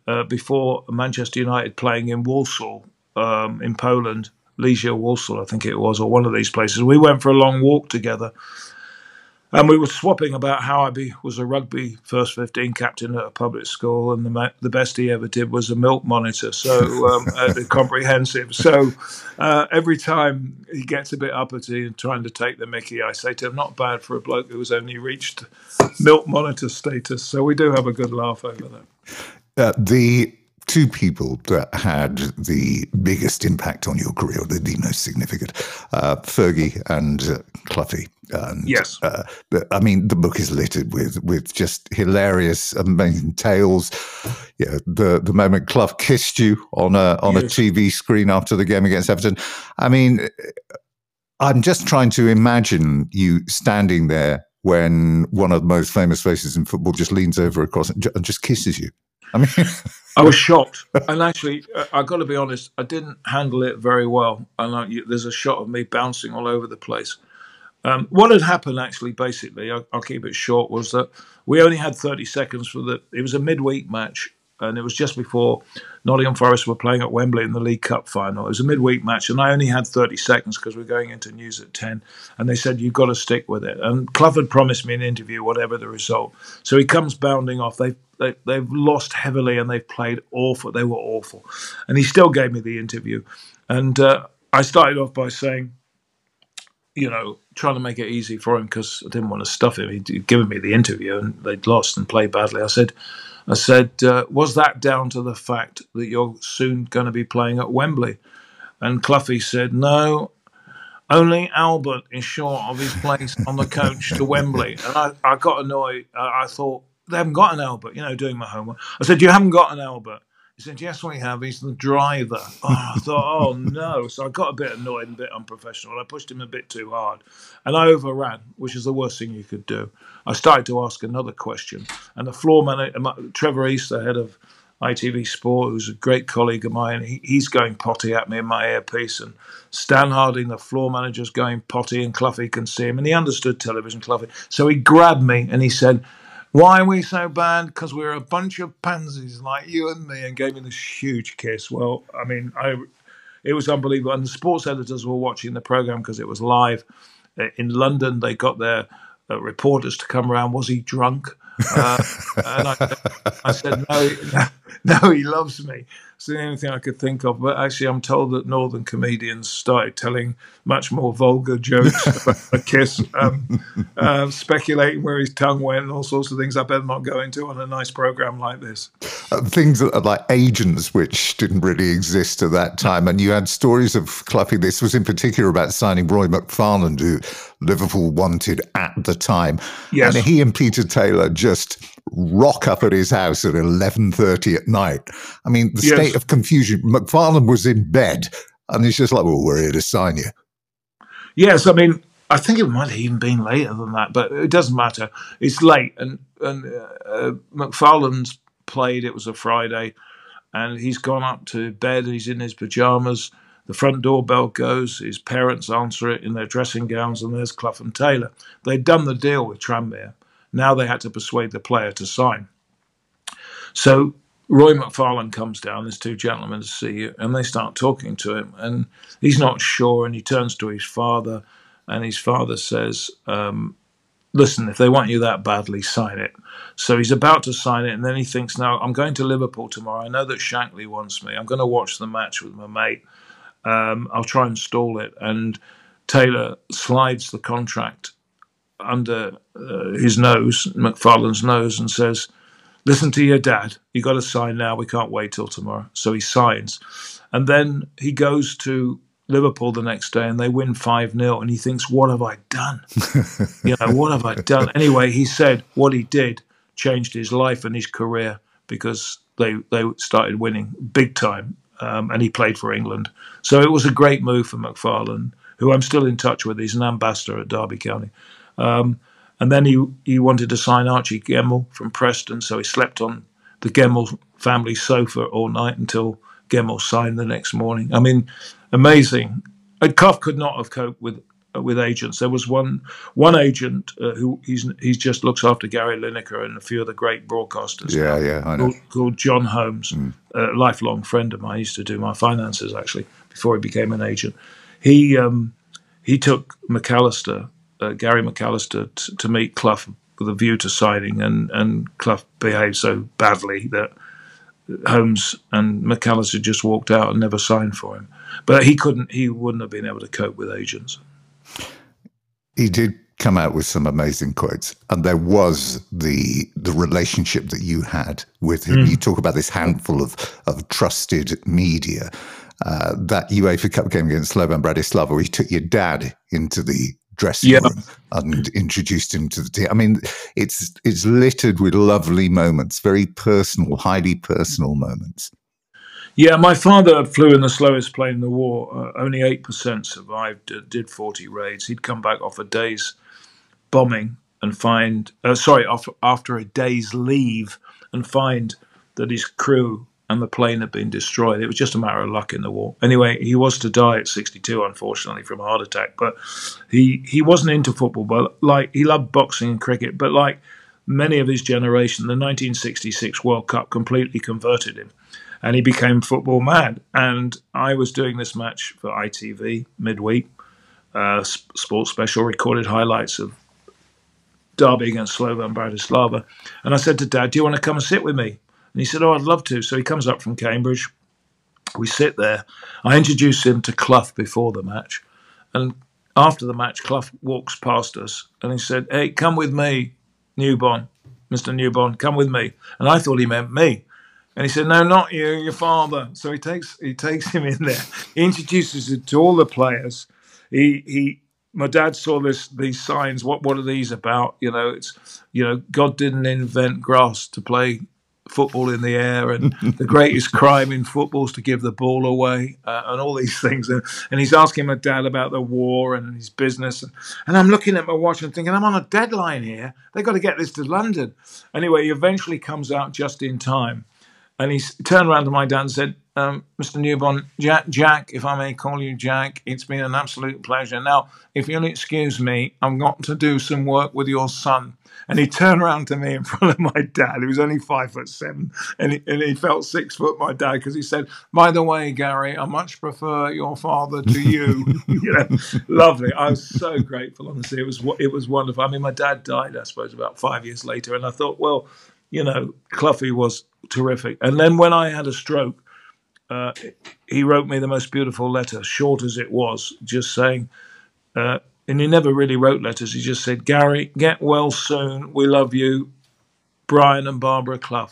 uh, before Manchester United playing in Warsaw um, in Poland, Legia Warsaw, I think it was, or one of these places. We went for a long walk together, and we were swapping about how I was a rugby first 15 captain at a public school, and the, the best he ever did was a milk monitor, so um, the comprehensive. So uh, every time he gets a bit uppity and trying to take the mickey, I say to him, not bad for a bloke who's only reached milk monitor status. So we do have a good laugh over that. Uh, the two people that had the biggest impact on your career, the, the most significant, uh, Fergie and uh, Cloughie. And, yes. Uh, I mean, the book is littered with with just hilarious, amazing tales. Yeah, the the moment Clough kissed you on a on yes. a TV screen after the game against Everton. I mean, I'm just trying to imagine you standing there when one of the most famous faces in football just leans over across and just kisses you. I mean, I was shocked, and actually, uh, I got to be honest, I didn't handle it very well. And I, there's a shot of me bouncing all over the place. Um, what had happened, actually, basically, I'll, I'll, keep it short, was that we only had 30 seconds for the. It was a midweek match, and it was just before Nottingham Forest were playing at Wembley in the League Cup final. It was a midweek match, and I only had 30 seconds because we are going into news at 10. And they said, You've got to stick with it. And Clough had promised me an interview, whatever the result. So he comes bounding off. They've, they, they've lost heavily and they've played awful. They were awful. And he still gave me the interview. And uh, I started off by saying, you know, trying to make it easy for him because I didn't want to stuff him. He'd given me the interview and they'd lost and played badly. I said, I said, uh, was that down to the fact that you're soon going to be playing at Wembley? And Cloughie said, no, only Albert is sure of his place on the coach to Wembley. And I, I got annoyed. I, I thought, they haven't got an Albert, you know, doing my homework. I said, you haven't got an Albert. He said, Yes, we have. He's the driver. Oh, I thought, Oh, no. So I got a bit annoyed and a bit unprofessional. I pushed him a bit too hard and I overran, which is the worst thing you could do. I started to ask another question. And the floor manager, uh, Trevor East, the head of ITV Sport, who's a great colleague of mine, he, he's going potty at me in my earpiece. And Stan Harding, the floor manager's going potty, and Cloughie can see him. And he understood television, Cloughie. So he grabbed me and he said, why are we so bad? Because we're a bunch of pansies like you and me, and gave me this huge kiss. Well, I mean, I, it was unbelievable. And the sports editors were watching the program because it was live uh, in London. They got their uh, reporters to come around. Was he drunk? Uh, and I, I, said, no, no, he loves me. It's the only thing I could think of. But actually, I'm told that northern comedians started telling much more vulgar jokes about a kiss, um, uh, speculating where his tongue went and all sorts of things I better not go into on a nice program like this. Uh, things that are like agents, which didn't really exist at that time. And you had stories of Cloughie. This was in particular about signing Roy McFarland, who Liverpool wanted at the time. Yes. And he and Peter Taylor just rock up at his house at 11.30 at night. I mean, the yes. state of confusion. McFarland was in bed and he's just like, well, we're here to sign you. Yes, I mean, I think it might have even been later than that, but it doesn't matter. It's late, and and uh, McFarland's played. It was a Friday, and he's gone up to bed. He's in his pajamas. The front doorbell goes. His parents answer it in their dressing gowns, and there's Clough and Taylor. They'd done the deal with Tranmere. Now they had to persuade the player to sign. So Roy McFarland comes down, there's two gentlemen to see you, and they start talking to him. And he's not sure, and he turns to his father, and his father says, um, Listen, if they want you that badly, sign it. So he's about to sign it, and then he thinks, No, I'm going to Liverpool tomorrow. I know that Shankly wants me. I'm going to watch the match with my mate. Um, I'll try and stall it. And Taylor slides the contract under uh, his nose, McFarland's nose, and says, Listen to your dad. You got to sign now. We can't wait till tomorrow. So he signs. And then he goes to Liverpool the next day and they win 5 0. And he thinks, What have I done? you know, what have I done? Anyway, he said what he did changed his life and his career because they, they started winning big time. Um, and he played for England. So it was a great move for McFarland, who I'm still in touch with. He's an ambassador at Derby County. Um, and then he, he wanted to sign Archie Gemmill from Preston, so he slept on the Gemmill family sofa all night until Gemmill signed the next morning. I mean, amazing. And Clough could not have coped with uh, with agents. There was one one agent uh, who he's he's just looks after Gary Lineker and a few of the great broadcasters. Yeah, now, yeah, I know. Called, called John Holmes, mm. a lifelong friend of mine. He used to do my finances actually before he became an agent. He um, he took McAllister uh, Gary McAllister t- to meet Clough with a view to signing, and, and Clough behaved so badly that Holmes and McAllister just walked out and never signed for him. But he couldn't, he wouldn't have been able to cope with agents. He did come out with some amazing quotes, and there was the the relationship that you had with him. Mm. You talk about this handful of of trusted media. Uh, that UEFA Cup game against Slovan Bratislava, where he took your dad into the dressing yeah. room and introduced him to the team. I mean, it's it's littered with lovely moments, very personal, highly personal moments. Yeah, my father flew in the slowest plane in the war. Uh, only eight percent survived. Uh, did forty raids. He'd come back off a day's bombing and find, uh, sorry, after, after a day's leave and find that his crew and the plane had been destroyed. It was just a matter of luck in the war. Anyway, he was to die at 62, unfortunately, from a heart attack. But he he wasn't into football, but like he loved boxing and cricket. But like many of his generation, the 1966 World Cup completely converted him, and he became football mad. And I was doing this match for ITV midweek, uh, sports special, recorded highlights of Derby against Slovan Bratislava. And I said to Dad, "Do you want to come and sit with me?" And he said, Oh, I'd love to. So he comes up from Cambridge. We sit there. I introduce him to Clough before the match. And after the match, Clough walks past us and he said, Hey, come with me, Newbon, Mr. Newbon, come with me. And I thought he meant me. And he said, No, not you, your father. So he takes he takes him in there. He introduces it to all the players. He he my dad saw this these signs. What what are these about? You know, it's you know, God didn't invent grass to play football in the air and the greatest crime in football is to give the ball away uh, and all these things. And, and, he's asking my dad about the war and his business. And, and, I'm looking at my watch and thinking, I'm on a deadline here. They've got to get this to London. Anyway, he eventually comes out just in time. And he turned around to my dad and said, um, Mr. Newbon, Jack, Jack, if I may call you Jack, it's been an absolute pleasure. Now, if you'll excuse me, I've got to do some work with your son. And he turned around to me in front of my dad, who was only five foot seven, and he, and he felt six foot, my dad, because he said, By the way, Gary, I much prefer your father to you. you know, lovely. I was so grateful, honestly. It was, it was wonderful. I mean, my dad died, I suppose, about five years later, and I thought, well, you know, Cloughie was terrific. And then when I had a stroke, uh, he wrote me the most beautiful letter, short as it was, just saying, uh, and he never really wrote letters. He just said, Gary, get well soon. We love you. Brian and Barbara Clough.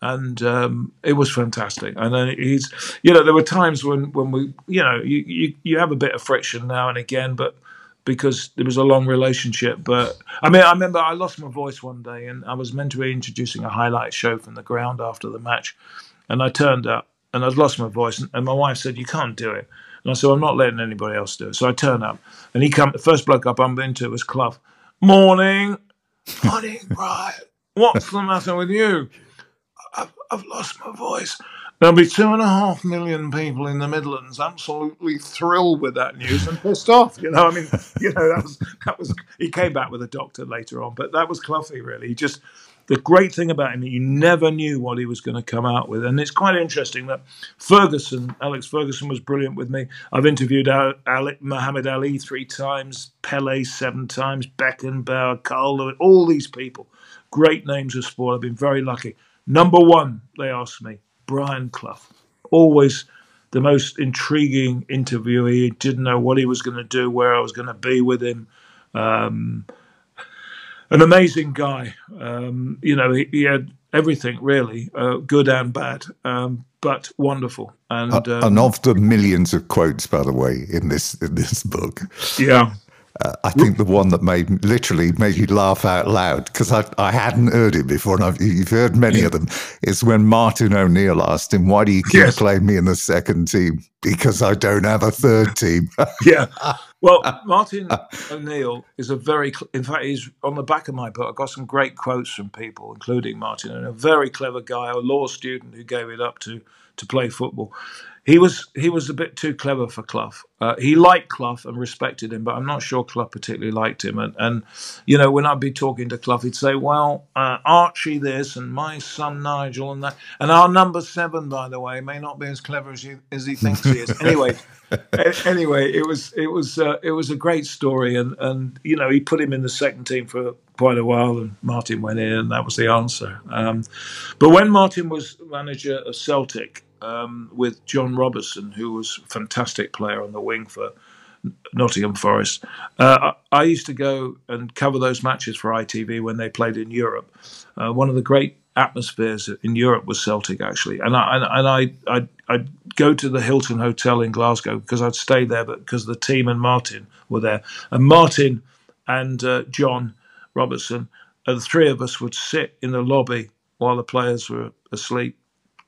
And um, it was fantastic. And then he's, you know, there were times when, when we, you know, you, you, you have a bit of friction now and again, but because there was a long relationship. But I mean, I remember I lost my voice one day and I was meant to be introducing a highlight show from the ground after the match. And I turned up and I'd lost my voice. And my wife said, You can't do it. And I said, I'm not letting anybody else do it. So I turn up, and he come. The first bloke I bumped into was Clough. Morning, morning, right? What's the matter with you? I've, I've lost my voice. There'll be two and a half million people in the Midlands absolutely thrilled with that news and pissed off. You know, I mean, you know, that was that was. He came back with a doctor later on, but that was Cloughie. Really, he just the great thing about him, you never knew what he was going to come out with. And it's quite interesting that Ferguson, Alex Ferguson, was brilliant with me. I've interviewed Ali, Muhammad Ali three times, Pele seven times, Beckenbauer, Carl Lewis, all these people. Great names of sport. I've been very lucky. Number one, they asked me, Brian Clough. Always the most intriguing interviewee. Didn't know what he was going to do, where I was going to be with him. Um, an amazing guy. Um, you know, he, he, had everything really, uh, good and bad, um, but wonderful. And uh, and of the millions of quotes, by the way, in this in this book, yeah. Uh, I think the one that made literally made you laugh out loud because I, I hadn't heard it before, and I've, you've heard many yeah. of them. Is when Martin O'Neill asked him, "Why do you keep yes. playing me in the second team?" Because I don't have a third team. yeah, well, Martin O'Neill is a very, in fact, he's on the back of my book. I've got some great quotes from people, including Martin, and a very clever guy, a law student who gave it up to to play football he was he was a bit too clever for Clough. Uh, he liked Clough and respected him, but I'm not sure Clough particularly liked him. And, and you know, when I'd be talking to Clough, he'd say, "Well, uh, Archie this and my son Nigel and that, and our number seven, by the way, may not be as clever as he as he thinks he is." anyway, anyway, it was it was uh, it was a great story, and and you know, he put him in the second team for quite a while, and Martin went in, and that was the answer. Um, but when Martin was manager of Celtic um, with John Robertson, who was a fantastic player on the wing for Nottingham Forest. Uh, I, used to go and cover those matches for ITV when they played in Europe. Uh, one of the great atmospheres in Europe was Celtic, actually, and I and I I'd, I'd, go to the Hilton Hotel in Glasgow because I'd stay there, but because the team and Martin were there, and Martin and uh, John Robertson, the three of us would sit in the lobby while the players were asleep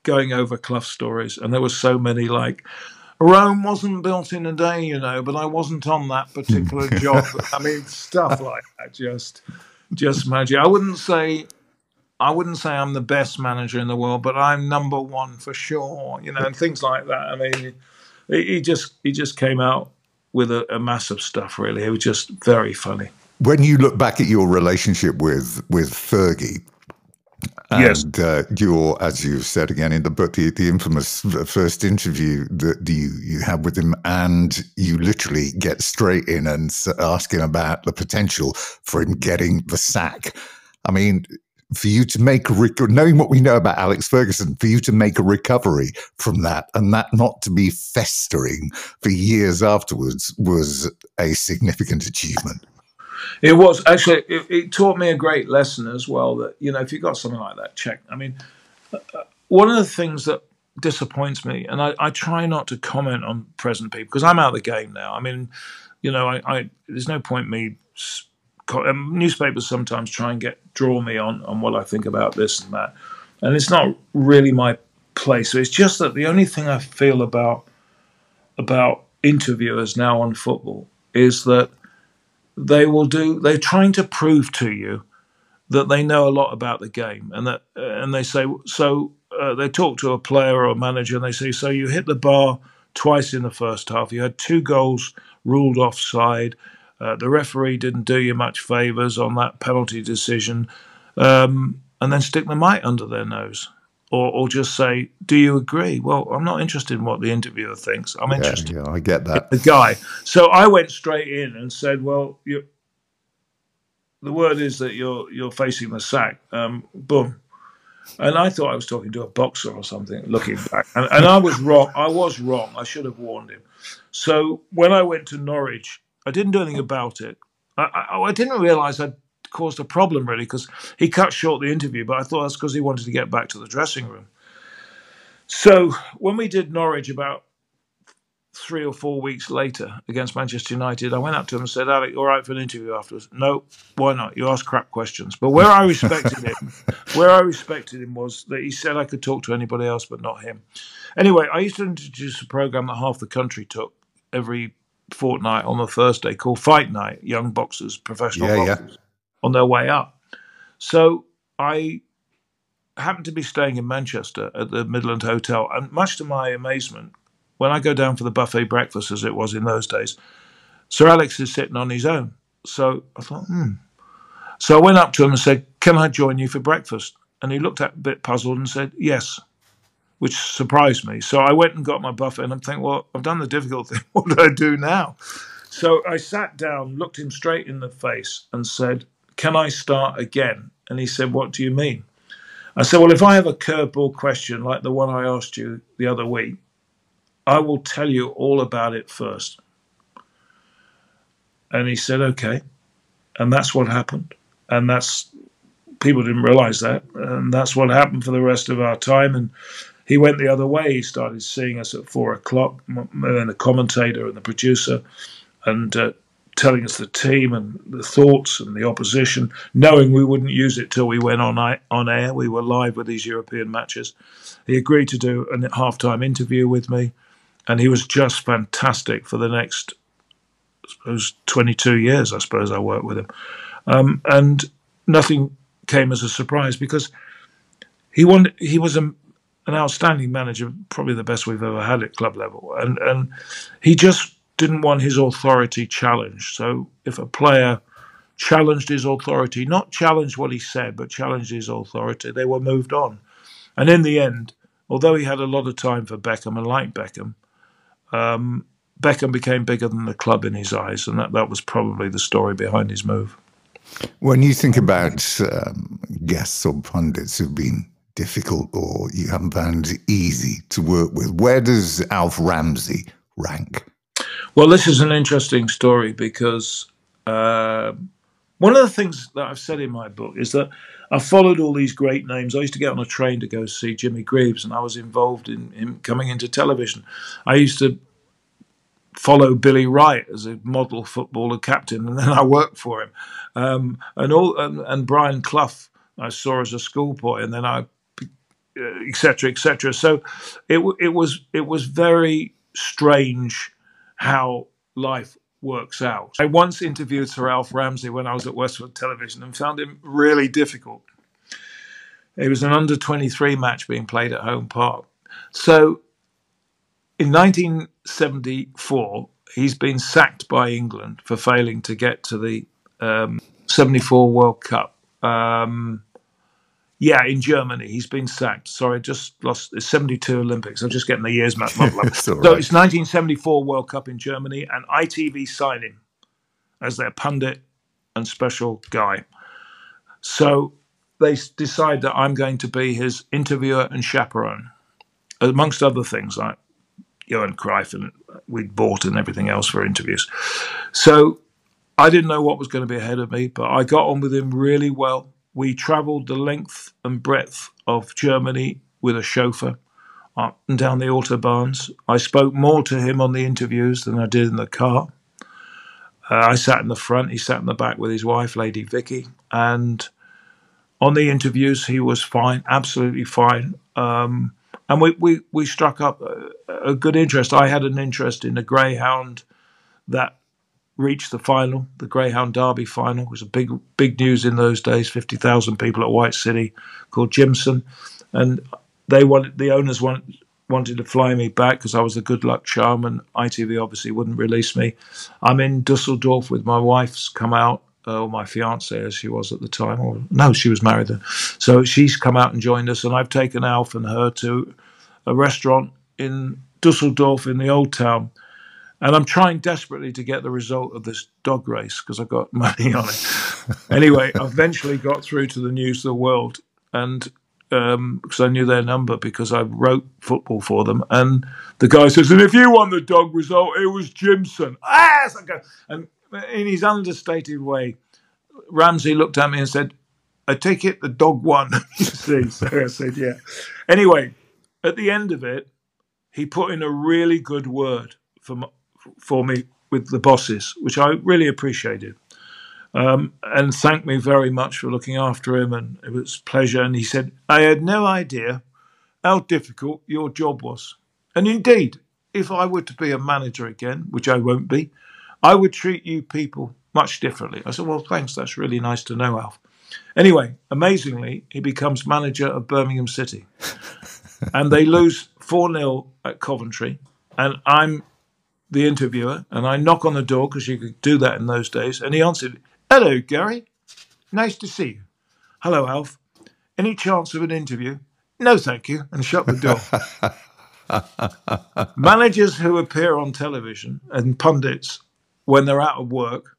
going over Clough stories, and there were so many like. Rome wasn't built in a day, you know, but I wasn't on that particular hmm. job. I mean, stuff like that, just, just magic. I wouldn't say, I, wouldn't say I'm the best manager in the world, but I'm number one for sure. You know, and things like that. I mean, he just he just came out with a, a massive stuff. Really, it was just very funny. When you look back at your relationship with with Fergie, and yes. uh, your, as you've said again in the book, the, the infamous first interview that you, you had with him, and you literally get straight in and ask him about the potential for him getting the sack. I mean, for you to make a rec- knowing what we know about Alex Ferguson, for you to make a recovery from that and that not to be festering for years afterwards was a significant achievement. It was actually it, it, taught me a great lesson as well. That you know, if you got something like that, check. I mean, uh, uh, one of the things that disappoints me, and I, I, try not to comment on present people because I'm out of the game now. I mean, you know, I, I there's no point me. Um, newspapers sometimes try and get draw me on on what I think about this and that, and it's not really my place. So it's just that the only thing I feel about about interviewers now on football is that they will do. They're trying to prove to you that they know a lot about the game, and that and they say so. Uh, they talk to a player or a manager, and they say, "So you hit the bar twice in the first half. You had two goals ruled offside. Uh, the referee didn't do you much favors on that penalty decision." Um, and then stick the mic under their nose or, or just say, "Do you agree?" Well, I'm not interested in what the interviewer thinks. I'm interested. Yeah, I get that. The guy. So I went straight in and said, "Well, you, the word is that you're you're facing the sack." Um, boom. And I thought I was talking to a boxer or something. Looking back, and, and I was wrong. I was wrong. I should have warned him. So when I went to Norwich, I didn't do anything about it. I, I, I didn't realise I'd caused a problem really because he cut short the interview, but I thought that's because he wanted to get back to the dressing room. So when we did Norwich about three or four weeks later against Manchester United, I went up to him and said, Alec, all right for an interview afterwards? No, why not? You ask crap questions. But where I respected him, where I respected him was that he said I could talk to anybody else but not him. Anyway, I used to introduce a program that half the country took every fortnight on the Thursday called Fight Night, young boxers, professional yeah, boxers. Yeah on their way up. So I happened to be staying in Manchester at the Midland Hotel, and much to my amazement, when I go down for the buffet breakfast, as it was in those days, Sir Alex is sitting on his own. So I thought, hmm. So I went up to him and said, Can I join you for breakfast? And he looked at a bit puzzled and said, Yes, which surprised me. So I went and got my buffet, and I'm thinking, Well, I've done the difficult thing. What do I do now? So I sat down, looked him straight in the face, and said, can I start again? And he said, What do you mean? I said, Well, if I have a curveball question like the one I asked you the other week, I will tell you all about it first. And he said, Okay. And that's what happened. And that's, people didn't realize that. And that's what happened for the rest of our time. And he went the other way. He started seeing us at four o'clock, and the commentator and the producer, and uh, telling us the team and the thoughts and the opposition, knowing we wouldn't use it till we went on on air. We were live with these European matches. He agreed to do a halftime interview with me, and he was just fantastic for the next, I suppose, 22 years. I suppose I worked with him, um, and nothing came as a surprise because he wanted, he was a, an outstanding manager, probably the best we've ever had at club level, and and he just didn't want his authority challenged. So if a player challenged his authority, not challenged what he said, but challenged his authority, they were moved on. And in the end, although he had a lot of time for Beckham and liked Beckham, um, Beckham became bigger than the club in his eyes, and that, that was probably the story behind his move. When you think about um, guests or pundits who've been difficult or you haven't found easy to work with, where does Alf Ramsey rank? Well, this is an interesting story because uh, one of the things that I've said in my book is that I followed all these great names. I used to get on a train to go see Jimmy Greaves, and I was involved in him coming into television. I used to follow Billy Wright as a model footballer captain, and then I worked for him. Um, and all and, and, Brian Clough I saw as a schoolboy, and then I etc. Uh, etc. Et so it it was it was very strange how life works out. I once interviewed Sir Alf Ramsey when I was at Westward Television and found him really difficult. It was an under 23 match being played at home park. So in 1974, he's been sacked by England for failing to get to the um, 74 World Cup. Um, yeah, in Germany, he's been sacked. Sorry, just lost the 72 Olympics. I'm just getting the years muddled up. so right. it's 1974 World Cup in Germany, and ITV sign him as their pundit and special guy. So they decide that I'm going to be his interviewer and chaperone, amongst other things like Johan Cruyff and we'd bought and everything else for interviews. So I didn't know what was going to be ahead of me, but I got on with him really well. We travelled the length and breadth of Germany with a chauffeur up and down the autobahns. I spoke more to him on the interviews than I did in the car. Uh, I sat in the front, he sat in the back with his wife, Lady Vicky, and on the interviews he was fine, absolutely fine. Um, and we, we, we struck up a, a, good interest. I had an interest in a greyhound that reached the final, the Greyhound Derby final. It was a big, big news in those days. Fifty thousand people at White City, called Jimsun, and they wanted the owners wanted wanted to fly me back because I was a good luck charm, and ITV obviously wouldn't release me. I'm in Dusseldorf with my wife's come out. Uh, or my fiance, as she was at the time, or no, she was married then. So she's come out and joined us, and I've taken Alf and her to a restaurant in Dusseldorf in the old town and I'm trying desperately to get the result of this dog race because I've got money on it. anyway, I eventually got through to the News of the World, and um, because I knew their number because I wrote football for them. And the guy says, "And if you won the dog result, it was Jimsun." Ah, and in his understated way, Ramsey looked at me and said, "I take it the dog won." you see, so I said, "Yeah." Anyway, at the end of it, he put in a really good word for for me with the bosses, which I really appreciated. Um, and thanked me very much for looking after him, and it was pleasure. And he said, I had no idea how difficult your job was. And indeed, if I were to be a manager again, which I won't be, I would treat you people much differently. I said, Well, thanks, that's really nice to know, Alf. Anyway, amazingly, he becomes manager of Birmingham City. and they lose 4 0 at Coventry. And I'm the interviewer, and I knock on the door because you could do that in those days. And he answered, Hello, Gary. Nice to see you. Hello, Alf. Any chance of an interview? No, thank you. And shut the door. Managers who appear on television and pundits when they're out of work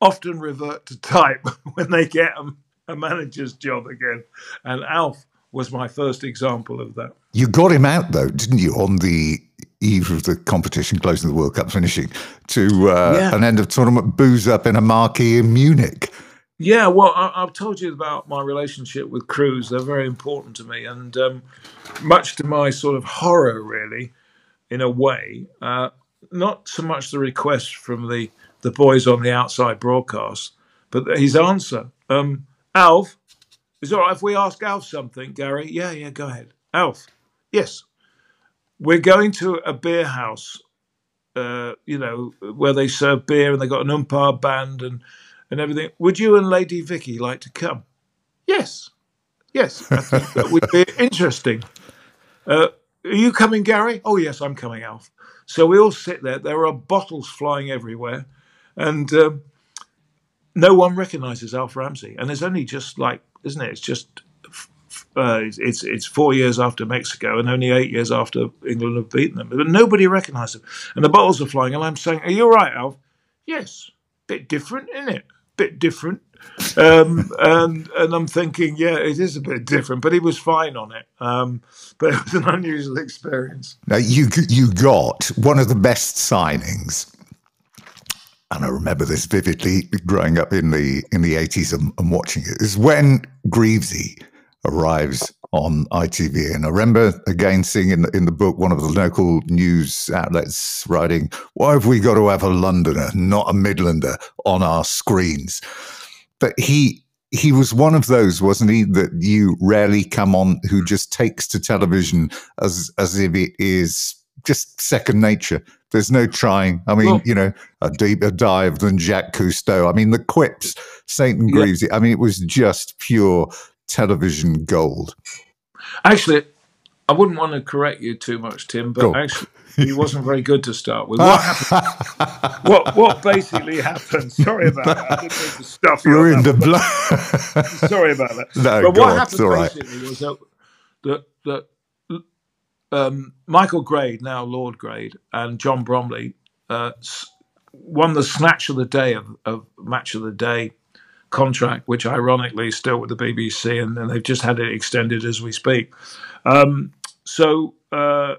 often revert to type when they get a, a manager's job again. And Alf was my first example of that. You got him out, though, didn't you, on the eve of the competition, closing the World Cup, finishing to uh, yeah. an end of tournament booze up in a marquee in Munich. Yeah, well, I, have told you about my relationship with crews. They're very important to me, and um, much to my sort of horror, really, in a way. Uh, not so much the request from the the boys on the outside broadcast, but his answer. Um, Alf, is it all right if we ask Alf something, Gary? Yeah, yeah, go ahead. Alf, yes we're going to a beer house, uh, you know, where they serve beer and they've got an oompah band and, and everything. Would you and Lady Vicky like to come? Yes. Yes, I think that would be interesting. Uh, are you coming, Gary? Oh, yes, I'm coming, Alf. So we all sit there. There are bottles flying everywhere. And um, no one recognizes Alf Ramsey. And it's only just like, isn't it? It's just uh, it's it's four years after Mexico and only eight years after England have beaten them. But nobody recognised them, and the bottles are flying. And I'm saying, "Are you all right, Alf?" Yes, bit different, isn't it? Bit different. Um, and and I'm thinking, yeah, it is a bit different, but he was fine on it. Um, but it was an unusual experience. Now you you got one of the best signings and I remember this vividly growing up in the in the 80s and, and watching it, is when Greavesy arrives on ITV. And I remember again seeing in the, in the book one of the local news outlets writing, Why have we got to have a Londoner, not a Midlander, on our screens? But he he was one of those, wasn't he, that you rarely come on who just takes to television as as if it is just second nature. There's no trying. I mean, well, you know, a deeper dive than Jacques Cousteau. I mean, the quips, St. and Greaves. I mean, it was just pure television gold. Actually, I wouldn't want to correct you too much, Tim, but actually, he wasn't very good to start with. What happened? what what basically happened? Sorry about that. I didn't mean to stuff you. Ruined the blood. Sorry about that. No, but what on, happened basically right. was that that, that um, Michael Grade, now Lord Grade, and John Bromley uh, won the snatch of the day of, of, match of the day contract, which ironically is still with the BBC, and, and they've just had it extended as we speak. Um, so uh,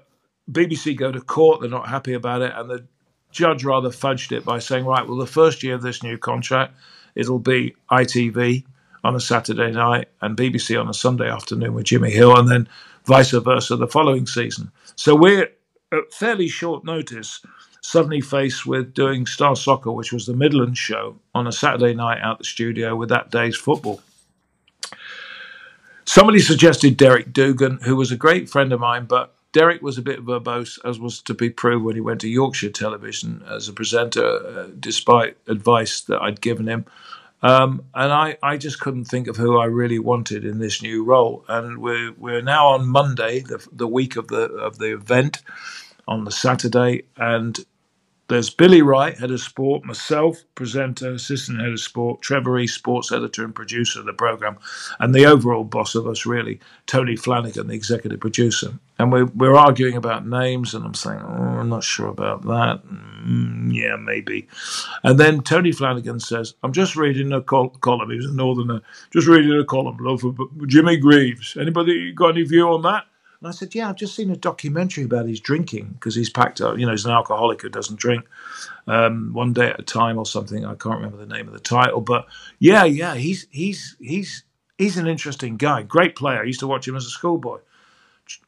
BBC go to court; they're not happy about it, and the judge rather fudged it by saying, "Right, well, the first year of this new contract, it'll be ITV on a Saturday night and BBC on a Sunday afternoon with Jimmy Hill, and then vice versa the following season." So we're at fairly short notice suddenly faced with doing Star Soccer, which was the Midlands show, on a Saturday night out the studio with that day's football. Somebody suggested Derek Dougan, who was a great friend of mine, but Derek was a bit verbose, as was to be proved when he went to Yorkshire Television as a presenter, uh, despite advice that I'd given him. Um, and I, I just couldn't think of who I really wanted in this new role. And we're we're now on Monday, the, the week of the of the event, on the Saturday, and there's Billy Wright, head of sport, myself, presenter, assistant head of sport, Trevor East, sports editor and producer of the program, and the overall boss of us, really, Tony Flanagan, the executive producer. And we're, we're arguing about names, and I'm saying, oh, I'm not sure about that. Mm, yeah, maybe. And then Tony Flanagan says, I'm just reading a col- column. He was a northerner. Just reading a column, love, Jimmy Greaves. Anybody got any view on that? And I said, Yeah, I've just seen a documentary about his drinking because he's packed up, you know, he's an alcoholic who doesn't drink um, one day at a time or something. I can't remember the name of the title. But yeah, yeah, he's, he's, he's, he's an interesting guy. Great player. I used to watch him as a schoolboy.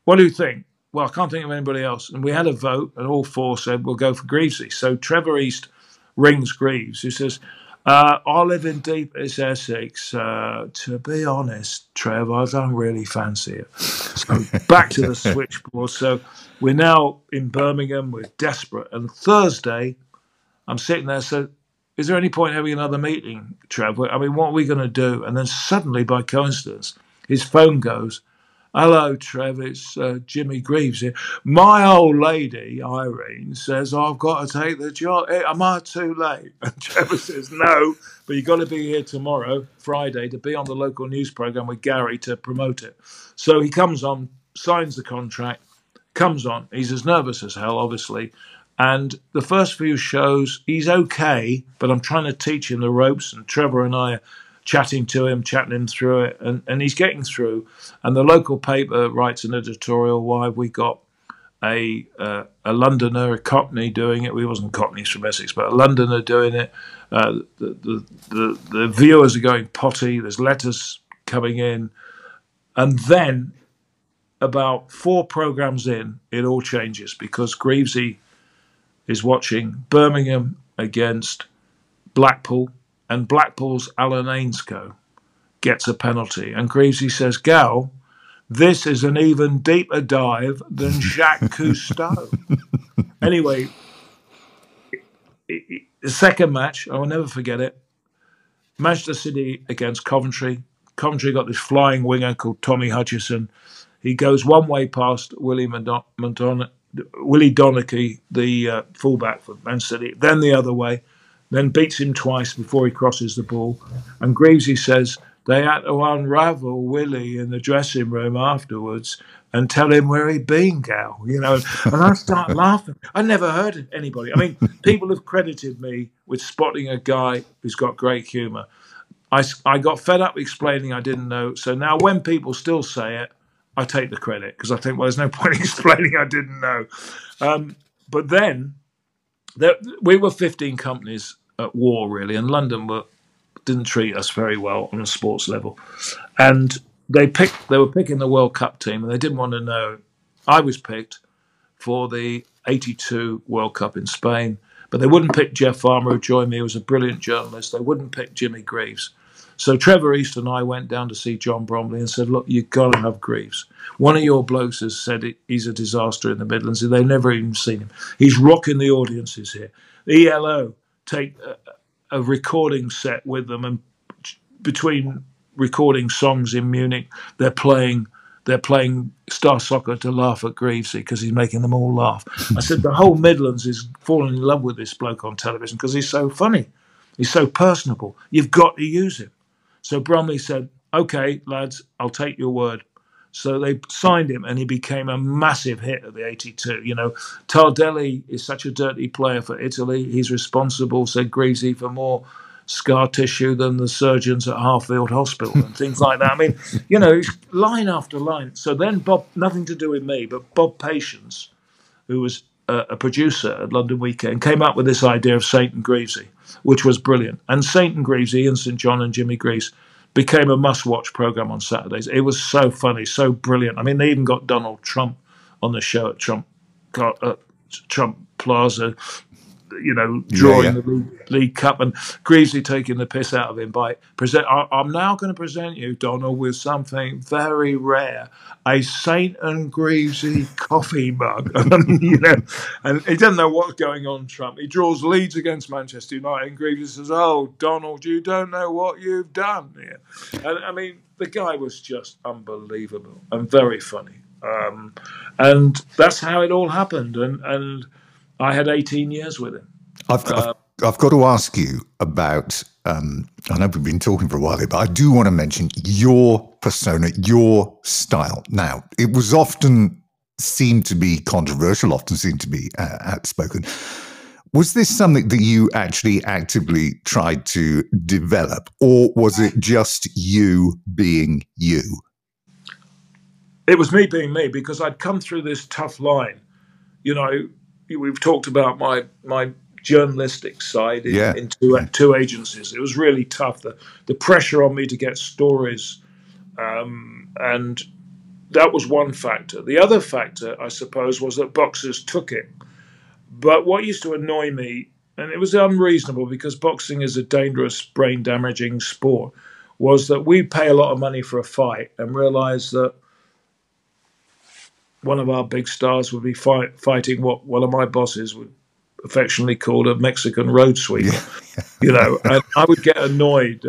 What do you think? Well, I can't think of anybody else. And we had a vote, and all four said we'll go for Greavesy. So Trevor East rings Greaves, who says, uh, I live in deepest Essex. Uh, to be honest, Trev, I don't really fancy it. So back to the switchboard. So we're now in Birmingham. We're desperate. And Thursday, I'm sitting there. So, is there any point having another meeting, Trev? I mean, what are we going to do? And then suddenly, by coincidence, his phone goes Hello, Trev. It's uh, Jimmy Greaves here. My old lady, Irene, says I've got to take the job. Eh, am I too late? And Trevor says, No, but you've got to be here tomorrow, Friday, to be on the local news program with Gary to promote it. So he comes on, signs the contract, comes on. He's as nervous as hell, obviously. And the first few shows, he's okay, but I'm trying to teach him the ropes. And Trevor and I chatting to him, chatting him through it, and, and he's getting through. And the local paper writes an editorial why we got a uh, a Londoner, a Cockney doing it. We wasn't Cockneys from Essex, but a Londoner doing it. Uh, the, the, the the viewers are going potty. There's letters coming in, and then about four programs in, it all changes because Greavesy is watching Birmingham against Blackpool and Blackpool's Alan Ainscow gets a penalty. And Greavesy says, Gal, this is an even deeper dive than Jacques Cousteau. anyway, the second match, I will never forget it. Manchester City against Coventry. Coventry got this flying winger called Tommy Hutchison. He goes one way past Willie Madon- Willie Donachie, the uh, fullback for Man City, then the other way then beats him twice before he crosses the ball. And Greavesy says they had to unravel Willie in the dressing room afterwards and tell him where he'd been, Gal. You know, and I start laughing. I never heard anybody. I mean, people have credited me with spotting a guy who's got great humour. I, I got fed up explaining I didn't know. So now when people still say it, I take the credit because I think, well, there's no point explaining I didn't know. Um, but then there, we were 15 companies at war really, and London were didn't treat us very well on a sports level, and they picked they were picking the World Cup team, and they didn't want to know. I was picked for the '82 World Cup in Spain, but they wouldn't pick Jeff Farmer, who joined me, who was a brilliant journalist. They wouldn't pick Jimmy Greaves. So Trevor East and I went down to see John Bromley and said, "Look, you've got to have Greaves. One of your blokes has said he's a disaster in the Midlands. They've never even seen him. He's rocking the audiences here. ELO take a, a recording set with them and between recording songs in Munich. They're playing they're playing Star Soccer to laugh at Greavesy because he's making them all laugh. I said the whole Midlands is falling in love with this bloke on television because he's so funny, he's so personable. You've got to use him. So Bromley said, "Okay, lads, I'll take your word." So they signed him, and he became a massive hit at the 82. You know, Tardelli is such a dirty player for Italy. He's responsible, said Greavesy, for more scar tissue than the surgeons at Harefield Hospital and things like that. I mean, you know, line after line. So then Bob, nothing to do with me, but Bob Patience, who was a, a producer at London Weekend, came up with this idea of Saint and Greavesy, which was brilliant. And Saint and Greavesy, Ian St John and Jimmy Greaves became a must-watch program on Saturdays. It was so funny, so brilliant. I mean, they even got Donald Trump on the show at Trump uh, Trump Plaza, you know, drawing yeah, yeah. the league, league, Cup and Greavesy taking the piss out of him by present. I, am now going to present you, Donald, with something very rare: a Saint and Greavesy coffee mug. you know, and he doesn't know what's going on. Trump. He draws Leeds against Manchester United, and Greavesy says, "Oh, Donald, you don't know what you've done." Yeah, and I mean, the guy was just unbelievable and very funny. Um, and that's how it all happened. And and I had 18 years with him. I've, uh, I've, I've got to ask you about. Um, I know we've been talking for a while here, but I do want to mention your persona, your style. Now, it was often seemed to be controversial, often seemed to be uh, outspoken. Was this something that you actually actively tried to develop, or was it just you being you? It was me being me because I'd come through this tough line. You know, we've talked about my my journalistic side in, yeah. in two, two agencies. It was really tough. The the pressure on me to get stories, um, and that was one factor. The other factor, I suppose, was that boxers took it. But what used to annoy me, and it was unreasonable because boxing is a dangerous, brain damaging sport, was that we pay a lot of money for a fight and realize that one of our big stars would be fight, fighting what one of my bosses would affectionately call a Mexican road sweeper. Yeah. you know, and I would get annoyed.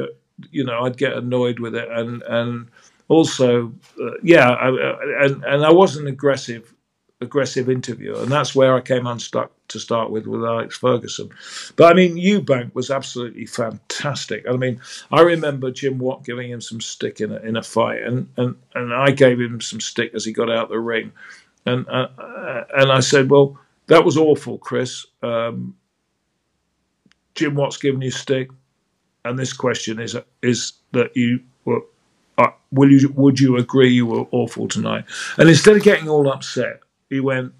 you know, I'd get annoyed with it, and and also, uh, yeah, I, and and I wasn't aggressive aggressive interviewer, and that's where I came unstuck to start with with Alex Ferguson. But I mean, Eubank was absolutely fantastic. I mean, I remember Jim Watt giving him some stick in a, in a fight, and, and, and I gave him some stick as he got out the ring, and uh, and I said, well, that was awful, Chris. Um, Jim Watt's giving you stick, and this question is is that you were. Uh, will you would you agree you were awful tonight? And instead of getting all upset, he went,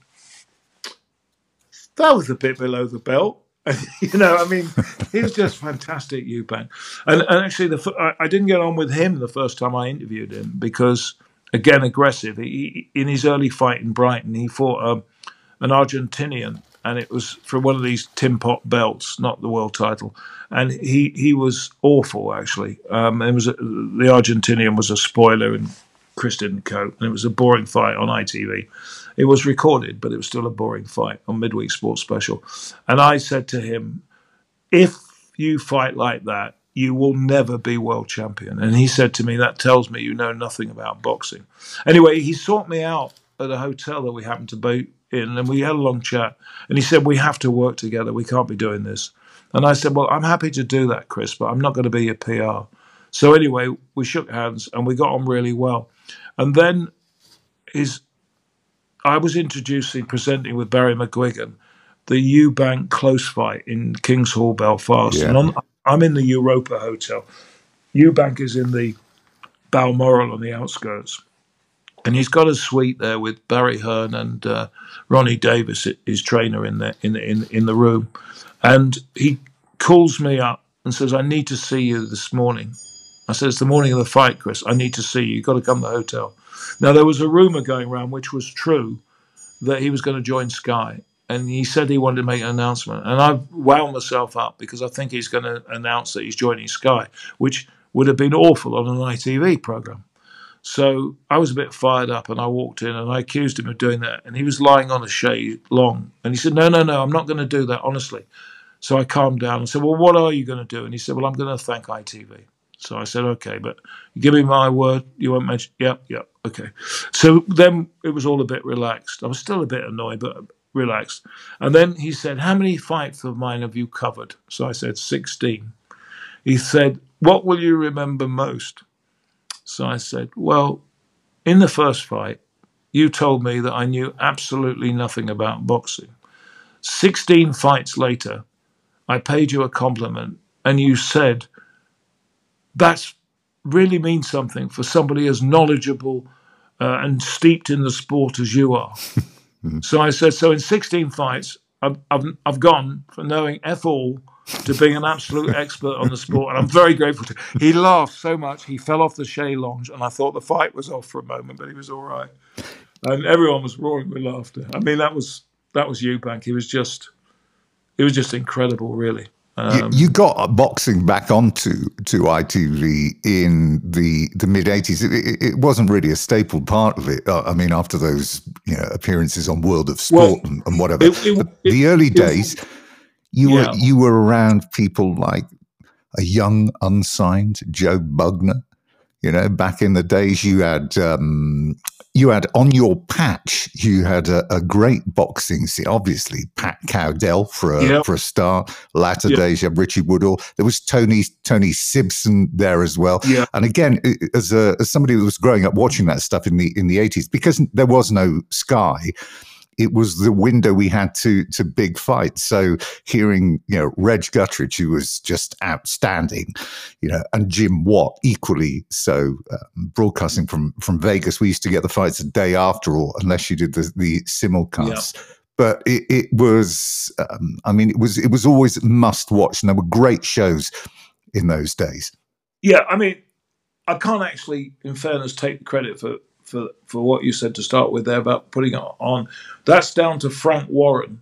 that was a bit below the belt. you know, I mean, he was just fantastic, Eubank. And, and actually, the, I, didn't get on with him the first time I interviewed him because, again, aggressive. He, in his early fight in Brighton, he fought um, an Argentinian, and it was for one of these tin pot belts, not the world title. And he, he was awful, actually. Um, it was a, the Argentinian was a spoiler, and Chris didn't cope, and it was a boring fight on ITV. It was recorded, but it was still a boring fight on Midweek Sports Special. And I said to him, if you fight like that, you will never be world champion. And he said to me, that tells me you know nothing about boxing. Anyway, he sought me out at a hotel that we happened to be in, and we had a long chat. And he said, we have to work together. We can't be doing this. And I said, well, I'm happy to do that, Chris, but I'm not going to be your PR. So anyway, we shook hands and we got on really well. And then his I was introducing, presenting with Barry McGuigan, the Eubank Close fight in King's Hall, Belfast. Yeah. And on, I'm in the Europa Hotel. Eubank is in the Balmoral on the outskirts. And he's got a suite there with Barry Hearn and uh, Ronnie Davis, his trainer, in the, in, in, in the room. And he calls me up and says, I need to see you this morning. I said, It's the morning of the fight, Chris. I need to see you. You've got to come to the hotel. Now, there was a rumor going around, which was true, that he was going to join Sky. And he said he wanted to make an announcement. And I wound myself up because I think he's going to announce that he's joining Sky, which would have been awful on an ITV program. So I was a bit fired up and I walked in and I accused him of doing that. And he was lying on a chaise longue. And he said, No, no, no, I'm not going to do that, honestly. So I calmed down and said, Well, what are you going to do? And he said, Well, I'm going to thank ITV. So I said, okay, but give me my word, you won't mention. Yep, yep, okay. So then it was all a bit relaxed. I was still a bit annoyed, but relaxed. And then he said, how many fights of mine have you covered? So I said, 16. He said, what will you remember most? So I said, well, in the first fight, you told me that I knew absolutely nothing about boxing. 16 fights later, I paid you a compliment and you said, that really means something for somebody as knowledgeable uh, and steeped in the sport as you are. so I said, so in 16 fights, I've, I've, I've gone from knowing F all to being an absolute expert on the sport, and I'm very grateful to. He laughed so much he fell off the chaise lounge, and I thought the fight was off for a moment, but he was all right, and everyone was roaring with laughter. I mean, that was that was Eubank. He was just, it was just incredible, really. Um, you, you, got boxing back onto to ITV in the the mid '80s. It, it, wasn't really a staple part of it. Uh, I mean, after those you know appearances on World of Sport well, and, and, whatever, it, the early days, you yeah. were you were around people like a young unsigned Joe Bugner. You know, back in the days, you had um, you had on your patch, you had a, a great boxing scene. Obviously, Pat Cowdell for a, yep. for a start. Latter yep. days, you had Richie Woodhall. There was Tony Tony Sibson there as well. Yep. And again, as a as somebody who was growing up watching that stuff in the in the eighties, because there was no Sky it was the window we had to to big fights. So hearing you know Reg Gutteridge, who was just outstanding, you know, and Jim Watt equally so. Um, broadcasting from from Vegas, we used to get the fights a day after all, unless you did the the simulcast. Yeah. But it, it was, um, I mean, it was it was always must watch, and there were great shows in those days. Yeah, I mean, I can't actually, in fairness, take the credit for for for what you said to start with there about putting on. That's down to Frank Warren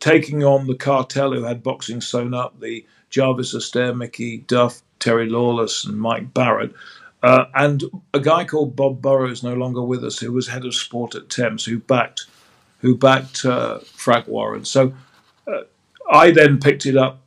taking on the cartel who had boxing sewn up, the Jarvis Astaire, Mickey Duff, Terry Lawless, and Mike Barrett. Uh, and a guy called Bob Burrows, no longer with us, who was head of sport at Thames, who backed, who backed uh, Frank Warren. So uh, I then picked it up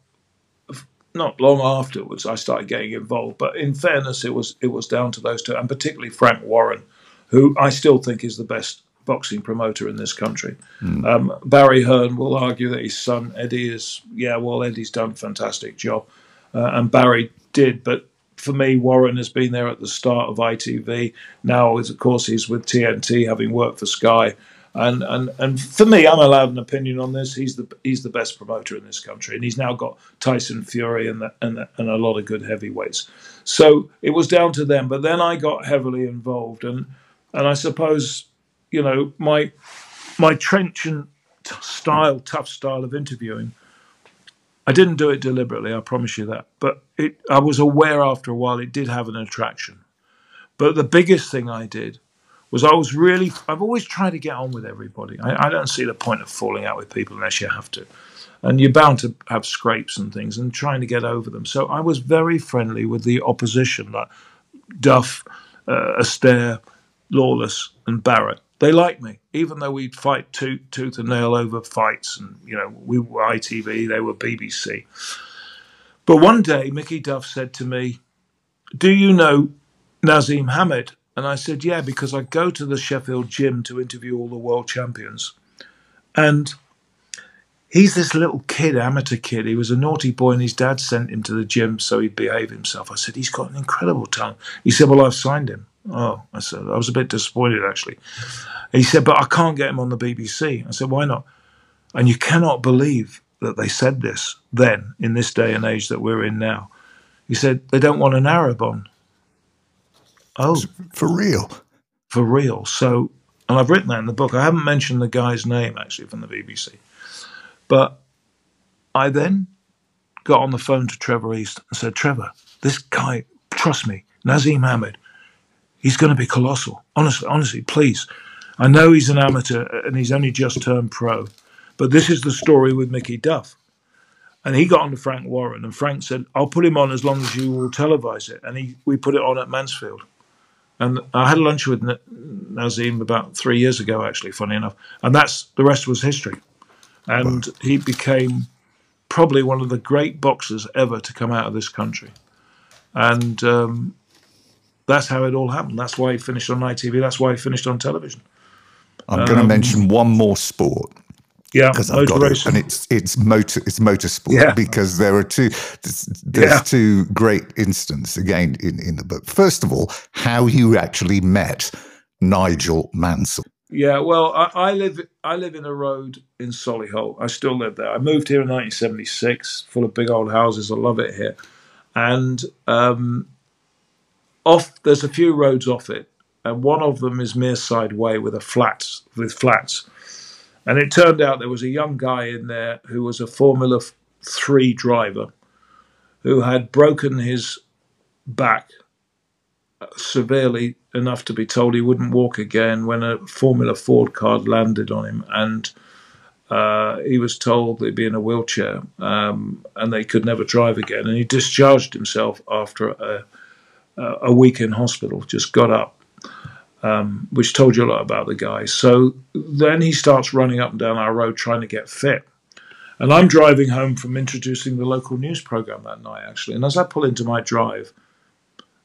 not long afterwards. I started getting involved, but in fairness, it was it was down to those two, and particularly Frank Warren, who I still think is the best boxing promoter in this country. Mm. Um, Barry Hearn will argue that his son Eddie is, yeah, well, Eddie's done a fantastic job, uh, and Barry did, but for me, Warren has been there at the start of ITV. Now, of course, he's with TNT, having worked for Sky. And, and and for me, I'm allowed an opinion on this. He's the he's the best promoter in this country, and he's now got Tyson Fury and the, and the, and a lot of good heavyweights. So it was down to them. But then I got heavily involved, and and I suppose, you know, my my trenchant style, tough style of interviewing, I didn't do it deliberately, I promise you that. But it, I was aware after a while it did have an attraction. But the biggest thing I did was I was really, I've always tried to get on with everybody. I, I, don't see the point of falling out with people unless you have to. And you're bound to have scrapes and things and trying to get over them. So I was very friendly with the opposition, like Duff, uh, Astaire, Lawless, and Barrett. They liked me, even though we'd fight tooth, tooth and nail over fights, and you know we were ITV, they were BBC. But one day, Mickey Duff said to me, "Do you know Naseem Hamed?" And I said, "Yeah, because I go to the Sheffield gym to interview all the world champions, and." He's this little kid, amateur kid. He was a naughty boy, and his dad sent him to the gym so he'd behave himself. I said, He's got an incredible talent. He said, Well, I've signed him. Oh, I said, I was a bit disappointed actually. He said, but I can't get him on the BBC. I said, why not? And you cannot believe that they said this then, in this day and age that we're in now. He said, they don't want an Arab on. Oh. For real? For real. So, and I've written that in the book. I haven't mentioned the guy's name actually from the BBC. But I then got on the phone to Trevor East and said, Trevor, this guy, trust me, Naseem Hamed, he's going to be colossal. Honestly, honestly, please. I know he's an amateur and he's only just turned pro, but this is the story with Mickey Duff. And he got on to Frank Warren, and Frank said, "I'll put him on as long as you will televise it." And he, we put it on at Mansfield. And I had lunch with Naseem about three years ago, actually, funny enough. And that's the rest was history. And wow. he became probably one of the great boxers ever to come out of this country. and um, that's how it all happened. That's why he finished on ITV. That's why he finished on television. I'm going to um, mention one more sport. Yeah, because I've got it, and it's it's motor it's motorsport yeah. because there are two there's yeah. two great instances again in in the book. First of all, how you actually met Nigel Mansell. Yeah, well, I, I, live I live in a road in Solihull. I still live there. I moved here in 1976, full of big old houses. I love it here, and um, off there's a few roads off it, and one of them is Mearside Way with a flats with flats. And it turned out there was a young guy in there who was a Formula Three driver who had broken his back severely enough to be told he wouldn't walk again when a Formula Ford car landed on him. And uh, he was told he'd be in a wheelchair um, and they could never drive again. And he discharged himself after a, a week in hospital, just got up um, which told you a lot about the guy. So then he starts running up and down our road trying to get fit. And I'm driving home from introducing the local news program that night, actually. And as I pull into my drive,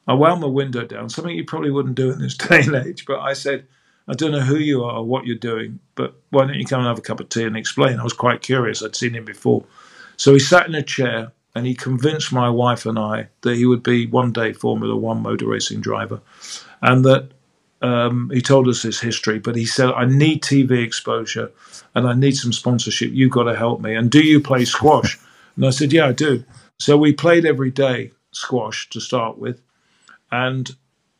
I wound my window down, something you probably wouldn't do in this day and age. But I said, I don't know who you are or what you're doing, but why don't you come and have a cup of tea and explain? I was quite curious. I'd seen him before. So he sat in a chair and he convinced my wife and I that he would be one day Formula One motor racing driver and that um, he told us his history, but he said, I need TV exposure and I need some sponsorship. You've got to help me. And do you play squash? and I said, Yeah, I do. So we played every day squash to start with. And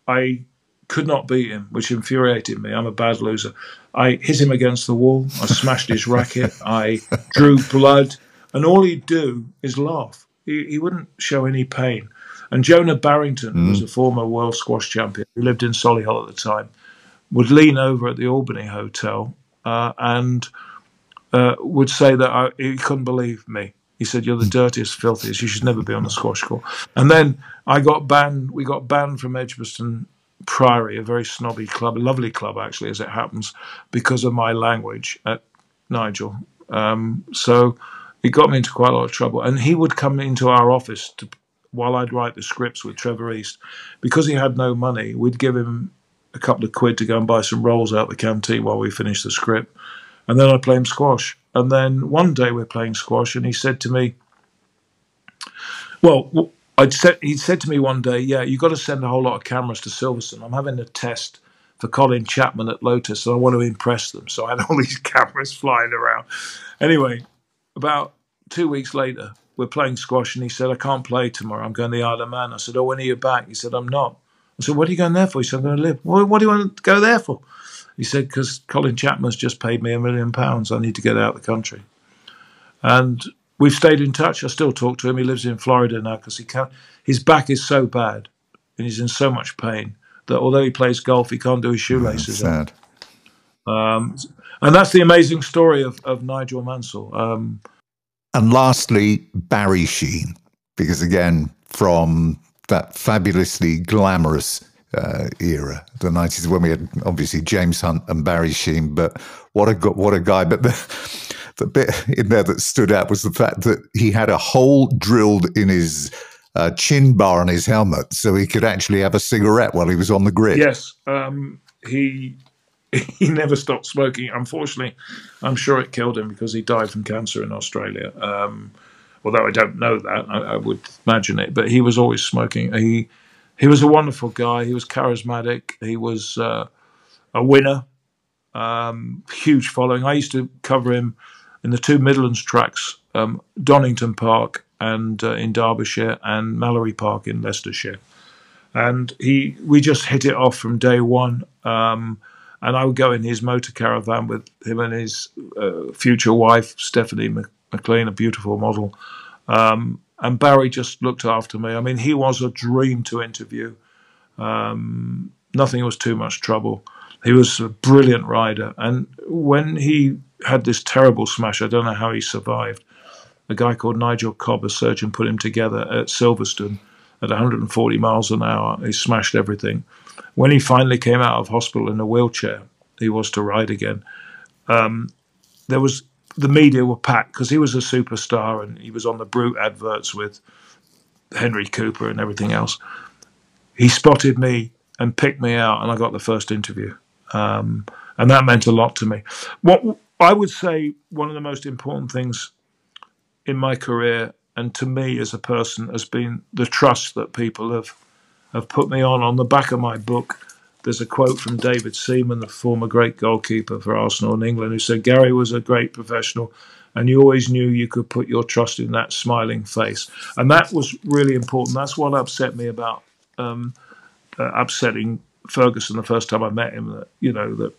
I could not beat him, which infuriated me. I'm a bad loser. I hit him against the wall. I smashed his racket. I drew blood. And all he'd do is laugh. He, he wouldn't show any pain. And Jonah Barrington, mm. who was a former world squash champion, who lived in Solihull at the time, would lean over at the Albany Hotel uh, and uh, would say that I, he couldn't believe me. He said, "You're the dirtiest, filthiest. You should never be on the squash court." And then I got banned. We got banned from Edgbaston Priory, a very snobby club, a lovely club actually, as it happens, because of my language at Nigel. Um, so it got me into quite a lot of trouble. And he would come into our office to while I'd write the scripts with Trevor East, because he had no money, we'd give him a couple of quid to go and buy some rolls out the canteen while we finished the script. And then I'd play him squash. And then one day we're playing squash, and he said to me, Well, I'd said, he said to me one day, Yeah, you've got to send a whole lot of cameras to Silverstone. I'm having a test for Colin Chapman at Lotus, and I want to impress them. So I had all these cameras flying around. Anyway, about two weeks later, we're playing squash, and he said, I can't play tomorrow. I'm going to the Isle of Man. I said, Oh, when are you back? He said, I'm not. I said, What are you going there for? He said, I'm going to live. Well, what do you want to go there for? He said, Because Colin Chapman's just paid me a million pounds. I need to get out of the country. And we've stayed in touch. I still talk to him. He lives in Florida now because he can't. His back is so bad and he's in so much pain that although he plays golf, he can't do his shoelaces. sad. Um, and that's the amazing story of, of Nigel Mansell. Um, and lastly, Barry Sheene, because again, from that fabulously glamorous uh, era, the 90s, when we had obviously James Hunt and Barry Sheene, but what a what a guy! But the the bit in there that stood out was the fact that he had a hole drilled in his uh, chin bar on his helmet, so he could actually have a cigarette while he was on the grid. Yes, um, he he never stopped smoking. Unfortunately, I'm sure it killed him because he died from cancer in Australia. Um, although I don't know that, I, I, would imagine it. But he was always smoking. He he was a wonderful guy. He was charismatic. He was uh, a winner. Um, huge following. I used to cover him in the two Midlands tracks, um, Donington Park and uh, in Derbyshire, and Mallory Park in Leicestershire. And he, we just hit it off from day one. Um, and I would go in his motor caravan with him and his uh, future wife, Stephanie McLean, a beautiful model. Um, and Barry just looked after me. I mean, he was a dream to interview. Um, nothing was too much trouble. He was a brilliant rider. And when he had this terrible smash, I don't know how he survived. A guy called Nigel Cobb, a surgeon, put him together at Silverstone at 140 miles an hour. He smashed everything when he finally came out of hospital in a wheelchair, he was to ride again. Um, there was the media were packed because he was a superstar and he was on the Brut adverts with Henry Cooper and everything else. He spotted me and picked me out, and I got the first interview. Um, and that meant a lot to me. What I would say one of the most important things in my career and to me as a person has been the trust that people have have put me on. On the back of my book, there's a quote from David Seaman, the former great goalkeeper for Arsenal in England, who said Gary was a great professional and you always knew you could put your trust in that smiling face. And that was really important. That's what upset me about um, uh, upsetting Ferguson the first time I met him. That you know that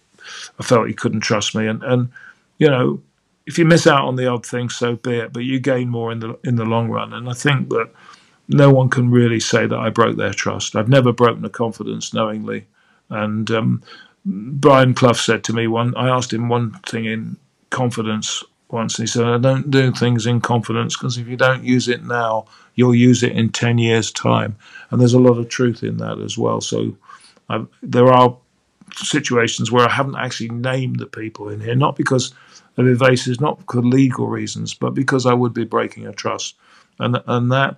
I felt he couldn't trust me, and and you know if you miss out on the odd thing, so be it. But you gain more in the in the long run. And I think that no one can really say that I broke their trust. I've never broken a confidence knowingly. And um, Brian Clough said to me one. I asked him one thing in confidence once, and he said, "I don't do things in confidence because if you don't use it now, you'll use it in ten years' time." And there's a lot of truth in that as well. So I've, there are situations where I haven't actually named the people in here, not because of evasive, not for legal reasons, but because I would be breaking a trust. And and that,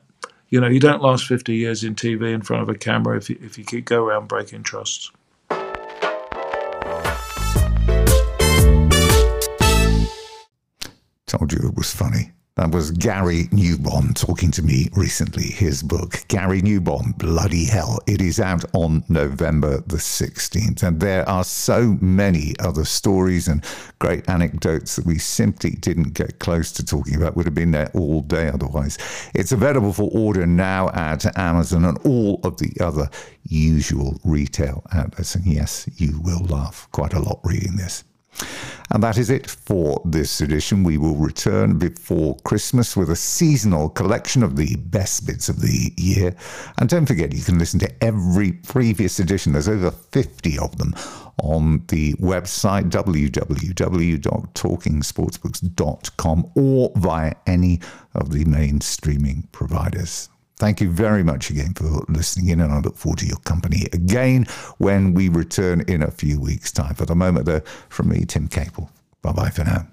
you know, you don't last 50 years in TV in front of a camera if you, if you keep go around breaking trusts. Told you it was funny. That was Gary Newbon talking to me recently. His book, Gary Newbon, Bloody Hell. It is out on November the 16th. And there are so many other stories and great anecdotes that we simply didn't get close to talking about. Would have been there all day otherwise. It's available for order now at Amazon and all of the other usual retail outlets. And yes, you will laugh quite a lot reading this. And that is it for this edition. We will return before Christmas with a seasonal collection of the best bits of the year. And don't forget, you can listen to every previous edition. There's over 50 of them on the website www.talkingsportsbooks.com or via any of the main streaming providers. Thank you very much again for listening in, and I look forward to your company again when we return in a few weeks' time. For the moment, though, from me, Tim Caple. Bye bye for now.